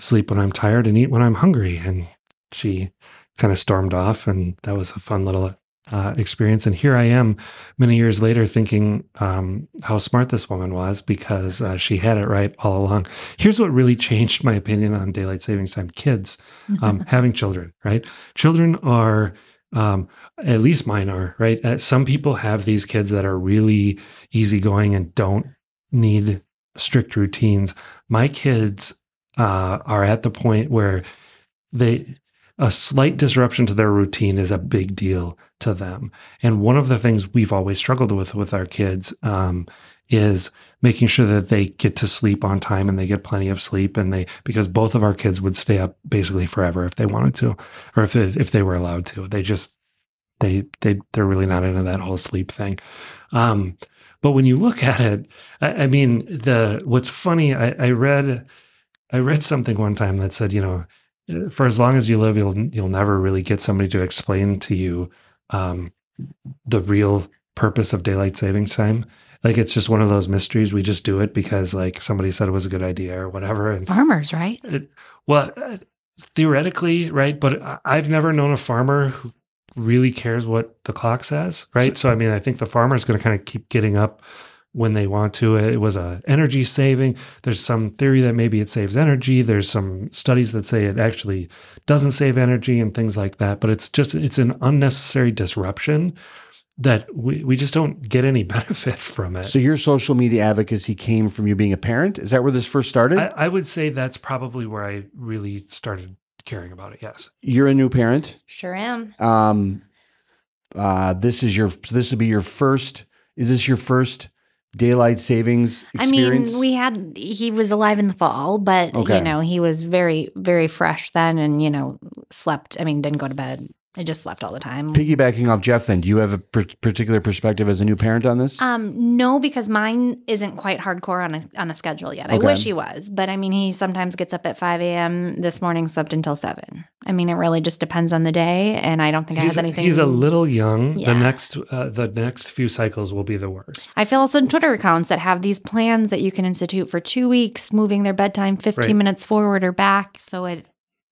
sleep when I'm tired and eat when I'm hungry. And she kind of stormed off. And that was a fun little uh, experience. And here I am many years later thinking um, how smart this woman was because uh, she had it right all along. Here's what really changed my opinion on daylight savings time kids um, *laughs* having children, right? Children are. Um, at least mine are right. Uh, some people have these kids that are really easygoing and don't need strict routines. My kids uh, are at the point where they a slight disruption to their routine is a big deal to them. And one of the things we've always struggled with with our kids um, is making sure that they get to sleep on time and they get plenty of sleep. And they because both of our kids would stay up basically forever if they wanted to, or if if they were allowed to. They just they they they're really not into that whole sleep thing. Um, but when you look at it, I, I mean, the what's funny, I, I read I read something one time that said, you know, for as long as you live, you'll you'll never really get somebody to explain to you um, the real purpose of daylight savings time. Like it's just one of those mysteries. We just do it because like somebody said it was a good idea or whatever. And Farmers, right? it, well, uh, theoretically, right? But I've never known a farmer who really cares what the clock says, right? So, I mean, I think the farmer is going to kind of keep getting up when they want to. It was a energy saving. There's some theory that maybe it saves energy. There's some studies that say it actually doesn't save energy and things like that. But it's just it's an unnecessary disruption that we, we just don't get any *laughs* benefit from it. So your social media advocacy came from you being a parent? Is that where this first started? I, I would say that's probably where I really started caring about it. Yes. You're a new parent. Sure am. Um, uh, this is your. So this would be your first. Is this your first daylight savings experience? I mean, we had he was alive in the fall, but Okay. you know, he was very, very fresh then and, you know, slept. I mean, didn't go to bed. I just slept all the time. Piggybacking off Jeff, then, do you have a per- particular perspective as a new parent on this? Um, no, because mine isn't quite hardcore on a on a schedule yet. I wish he was, but I mean, he sometimes gets up at five a.m. This morning, slept until seven. I mean, it really just depends on the day, and I don't think I He's, have anything. he's a little young. Yeah. The next uh, the next few cycles will be the worst. I follow some Twitter accounts that have these plans that you can institute for two weeks, moving their bedtime fifteen Right. minutes forward or back, so it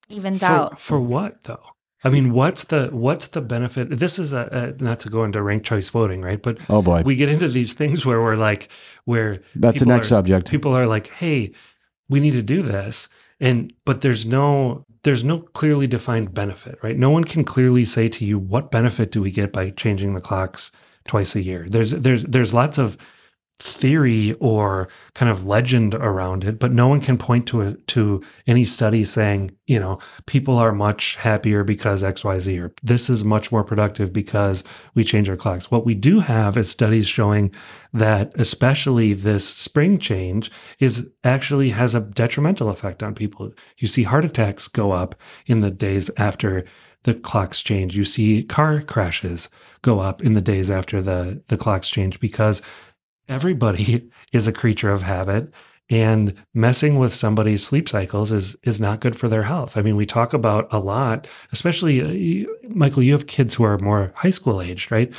evens For, out. for what though? I mean, what's the what's the benefit? This is a, a not to go into ranked choice voting, right? But oh boy, we get into these things where we're like, where that's the next are- subject. people are like, "Hey, we need to do this," and but there's no there's no clearly defined benefit, right? No one can clearly say to you what benefit do we get by changing the clocks twice a year. There's there's there's lots of theory or kind of legend around it, but no one can point to a, to any study saying, you know, people are much happier because X, Y, Z, or this is much more productive because we change our clocks. What we do have is studies showing that especially this spring change is actually has a detrimental effect on people. You see heart attacks go up in the days after the clocks change. You see car crashes go up in the days after the the clocks change because everybody *laughs* is a creature of habit and messing with somebody's sleep cycles is is not good for their health. I mean, we talk about a lot, especially uh, Michael. You have kids who are more high school aged, right?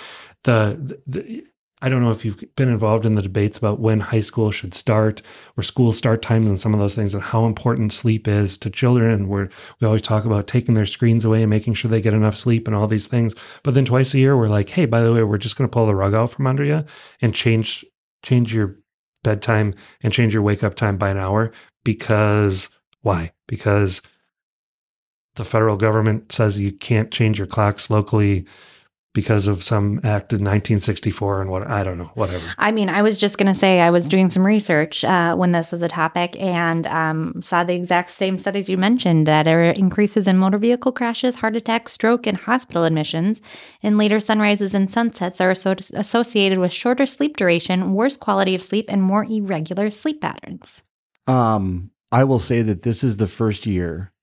The, the I don't know if you've been involved in the debates about when high school should start or school start times and some of those things and how important sleep is to children. We're, we always talk about taking their screens away and making sure they get enough sleep and all these things. But then twice a year, we're like, hey, by the way, we're just going to pull the rug out from under you and change change your bedtime and change your wake up time by an hour because why? Because the federal government says you can't change your clocks locally because of some act in 1964 and what I don't know, whatever. I mean, I was just going to say I was doing some research uh, when this was a topic and um, saw the exact same studies you mentioned that there are increases in motor vehicle crashes, heart attack, stroke, and hospital admissions. And later sunrises and sunsets are asso- associated with shorter sleep duration, worse quality of sleep, and more irregular sleep patterns. Um, I will say that this is the first year.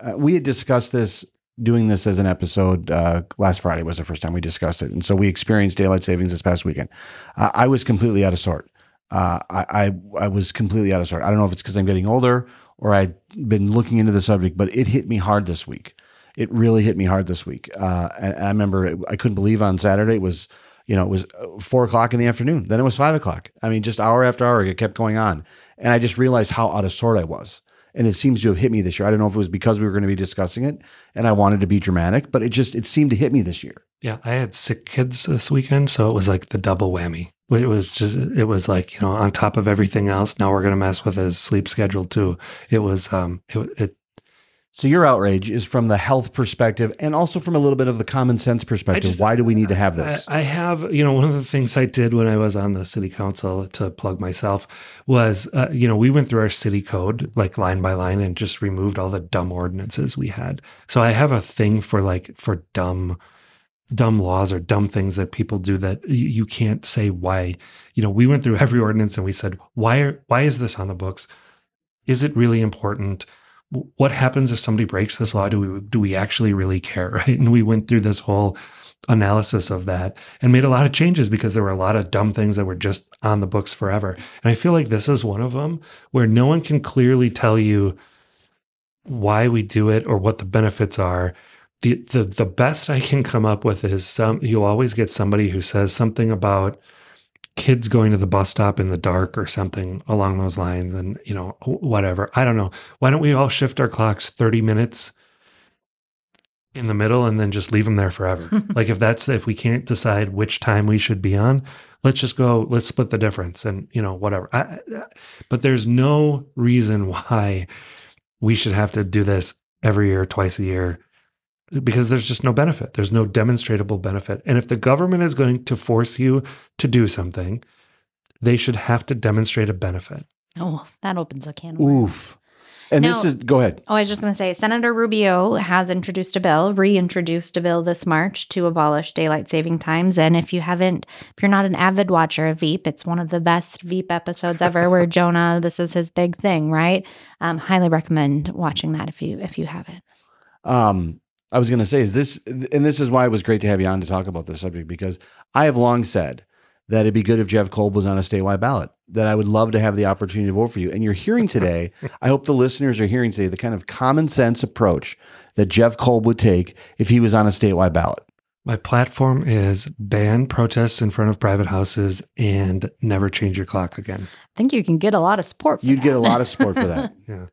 Uh, we had discussed this, doing this as an episode uh, last Friday was the first time we discussed it, and so we experienced daylight savings this past weekend. I was completely out of sort. Uh, I, I I was completely out of sort. I don't know if it's because I'm getting older or I'd been looking into the subject, but it hit me hard this week. It really hit me hard this week. Uh, and I remember it, I couldn't believe on Saturday it was, you know, it was uh, four o'clock in the afternoon. Then it was five o'clock. I mean, just hour after hour, it kept going on. And I just realized how out of sort I was. And it seems to have hit me this year. I don't know if it was because we were going to be discussing it and I wanted to be dramatic, but it just it seemed to hit me this year. Yeah, I had sick kids this weekend, so it was like the double whammy. It was just, it was like you know, on top of everything else. Now we're gonna mess with his sleep schedule too. It was, um, it, it So your outrage is from the health perspective and also from a little bit of the common sense perspective. just- Why do we need to have this? I, I have, you know, one of the things I did when I was on the city council to plug myself was, uh, you know, we went through our city code like line by line and just removed all the dumb ordinances we had. So I have a thing for like for dumb, dumb laws or dumb things that people do that you, you can't say why. You know, we went through *laughs* every ordinance and we said, why are, why is this on the books? Is it really important? What happens if somebody breaks this law? Do we do we actually really care? *laughs* Right. And we went through this whole analysis of that and made a lot of changes because there were a lot of dumb things that were just on the books forever. And I feel like this is one of them where no one can clearly tell you why we do it or what the benefits are. The the the best I can come up with is some you'll always get somebody who says something about kids going to the bus stop in the dark or something along those lines and you know whatever. I don't know. Why don't we all shift our clocks 30 minutes in the middle and then just leave them there forever? *laughs* Like if that's if we can't decide which time we should be on let's just go let's split the difference and you know whatever. I, but there's no reason *laughs* why we should have to do this every year twice a year because there's just no benefit. There's no demonstrable benefit. And if the government is going to force you to do something, they should have to demonstrate a benefit. Oh, that opens a can of worms. Oof. And this is go ahead. Oh, I was just going to say Senator Rubio has introduced a bill, reintroduced a bill this March to abolish daylight saving times. And if you haven't, if you're not an avid watcher of Veep, it's one of the best Veep episodes ever where *laughs* Jonah, this is his big thing, right? Um, highly recommend watching that if you if you haven't. Um, I was going to say is this, and this is why it was great to have you on to talk about this subject because I have long said that it'd be good if Jeff Kolb was on a statewide ballot. That I would love to have the opportunity to vote for you. And you're hearing today. *laughs* I hope the listeners are hearing today the kind of common sense approach that Jeff Kolb would take if he was on a statewide ballot. My platform is ban protests in front of private houses and never change your clock again. I think you can get a lot of support. For You'd get a lot of support for that. *laughs* Yeah.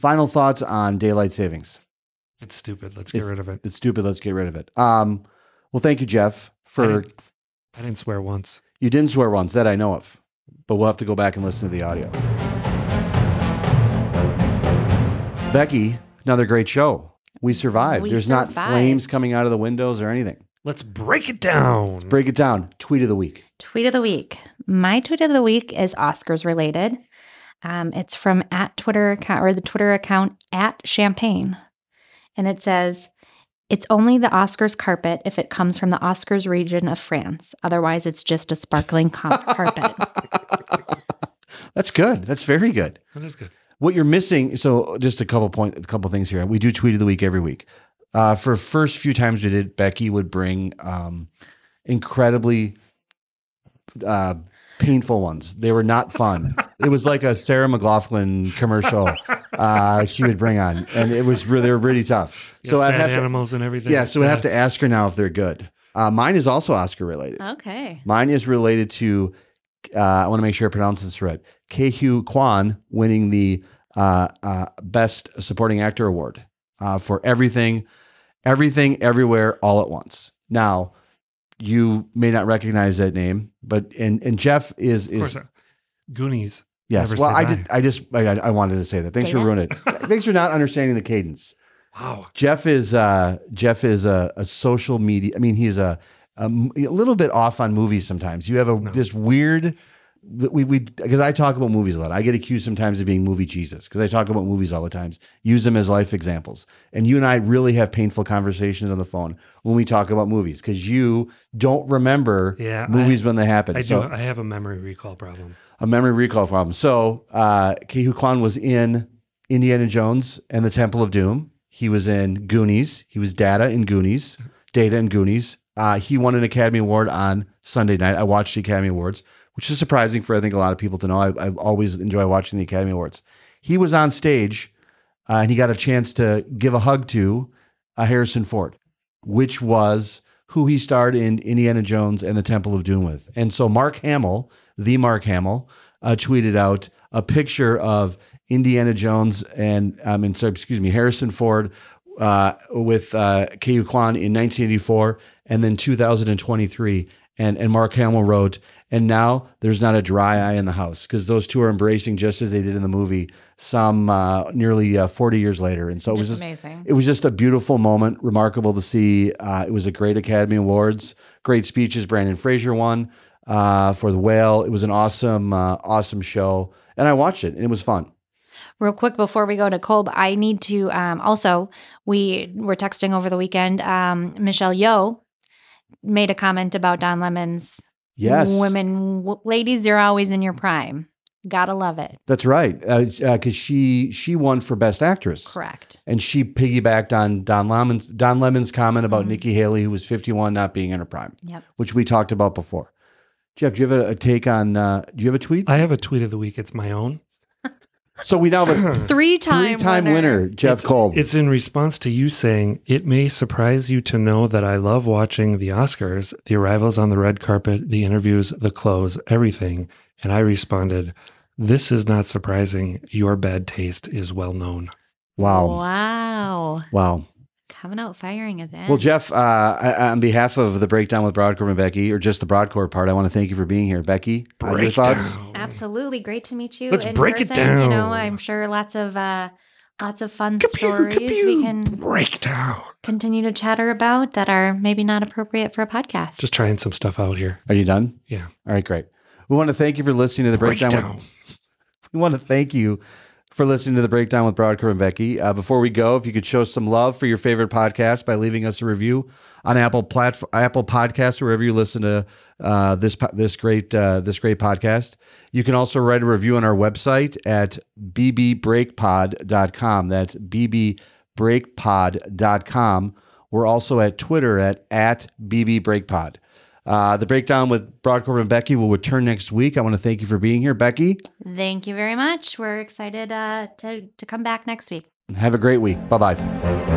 Final thoughts on daylight savings. It's stupid. Let's get rid of it. It's stupid. Let's get rid of it. Um, well, thank you, Jeff, I for didn't, I didn't swear once. you didn't swear once that I know of, but we'll have to go back and listen to the audio. Becky, another great show. We survived. We There's not flames coming out of the windows or anything. Let's break it down. Let's break it down. Tweet of the week. Tweet of the week. My tweet of the week is Oscars related. Um, it's from at Twitter account or the Twitter account at Champagne, and it says, "It's only the Oscars carpet if it comes from the Oscars region of France. Otherwise, it's just a sparkling *laughs* co- carpet." That's good. That's very good. That is good. What you're missing, so just a couple point, a couple things here. We do tweet of the week every week. Uh, for first few times we did, Becky would bring um, incredibly uh, painful ones. They were not fun. it was like a Sarah McLachlan commercial. Uh, she would bring on, and it was really, they were really tough. Yeah, So I sad have to, animals and everything. yeah. So I have to ask her now if they're good. Uh, mine is also Oscar related. okay. Mine is related to, uh, I want to make sure I pronounce this right. Ke Huy Quan winning the uh, uh, Best Supporting Actor Award uh, for everything, everything, everywhere, all at once. Now, you may not recognize that name, but and and Jeff is Of course, is uh, Goonies. yes. never Well, I die. did. I just I, I wanted to say that. Thanks for ruining it. Thanks for not understanding the cadence. Wow. Jeff is uh, Jeff is a, a social media. I mean, he's a a little bit off on movies sometimes. You have a No. this weird that we we because I talk about movies a lot. I get accused sometimes of being movie Jesus because I talk about movies all the times. Use them as life examples. And you and I really have painful conversations on the phone when we talk about movies because you don't remember Yeah, movies when they happen. I so do. I have a memory recall problem. a memory recall problem. So uh Ke Huy Quan was in Indiana Jones and the Temple of Doom. He was in Goonies. He was Data in Goonies, Data in Goonies. Uh, he won an Academy Award on Sunday night. I watched the Academy Awards, which is surprising for I think a lot of people to know. I, I always enjoy watching the Academy Awards. He was on stage uh, and he got a chance to give a hug to uh, Harrison Ford, which was who he starred in Indiana Jones and the Temple of Doom with. And so Mark Hamill, the Mark Hamill, uh, tweeted out a picture of Indiana Jones and um, and sorry, excuse me, Harrison Ford uh, with uh, Quan in 1984, and then 2023. And and Mark Hamill wrote, and now there's not a dry eye in the house because those two are embracing just as they did in the movie some uh, nearly uh, 40 years later. And so it was Just amazing. it was just a beautiful moment, remarkable to see. Uh, it was a great Academy Awards, great speeches. Brendan Fraser won uh, for The Whale. It was an awesome, uh, awesome show, and I watched it, and it was fun. Real quick before we go to Kolb, I need to um, also we were texting over the weekend. Um, Michelle Yeoh made a comment about Don Lemon's Yes, women, w- ladies, they're always in your prime. Gotta love it. that's right, because she she won for Best Actress, Correct. and she piggybacked on Don Lemon's Don Lemon's comment about Mhm. Nikki Haley, who was 51, not being in her prime, Yep. which we talked about before. Jeff, do you have a, a take on? Uh, do you have a tweet? I have a tweet of the week. It's my own. So we now have a *coughs* Three time three-time winner, Jeff Kolb. It's in response to you saying, It may surprise you to know that I love watching the Oscars, the arrivals on the red carpet, the interviews, the clothes, everything. And I responded, This is not surprising. Your bad taste is well known. wow, Wow. wow. Coming out firing event. Well, Jeff, uh, I, on behalf of the breakdown with Brodkorb and Becky, or just the Brodkorb part, I want to thank you for being here, Becky. uh, your thoughts? Breakdown. Absolutely. Great to meet you. Let's in break it person. You know. I'm sure lots of uh lots of fun Kapew, stories we can break down, continue to chatter about that are maybe not appropriate for a podcast. Just trying some stuff out here. Are you done? Yeah. All right, great. We want to thank you for listening to the breakdown. Breakdown. With, *laughs* we want to thank you for listening to the breakdown with Brodkorb and Becky. Uh, before we go, if you could show some love for your favorite podcast by leaving us a review on Apple platform, Apple Podcasts, wherever you listen to uh, this this great uh, this great podcast. You can also write a review on our website at bbreakpod.com. That's bbreakpod.com. We're also at Twitter at at bbreakpod. Uh, the breakdown with Brodkorb and Becky will return next week. I want to thank you for being here, Becky. Thank you very much. We're excited uh, to to come back next week. Have a great week. Bye bye.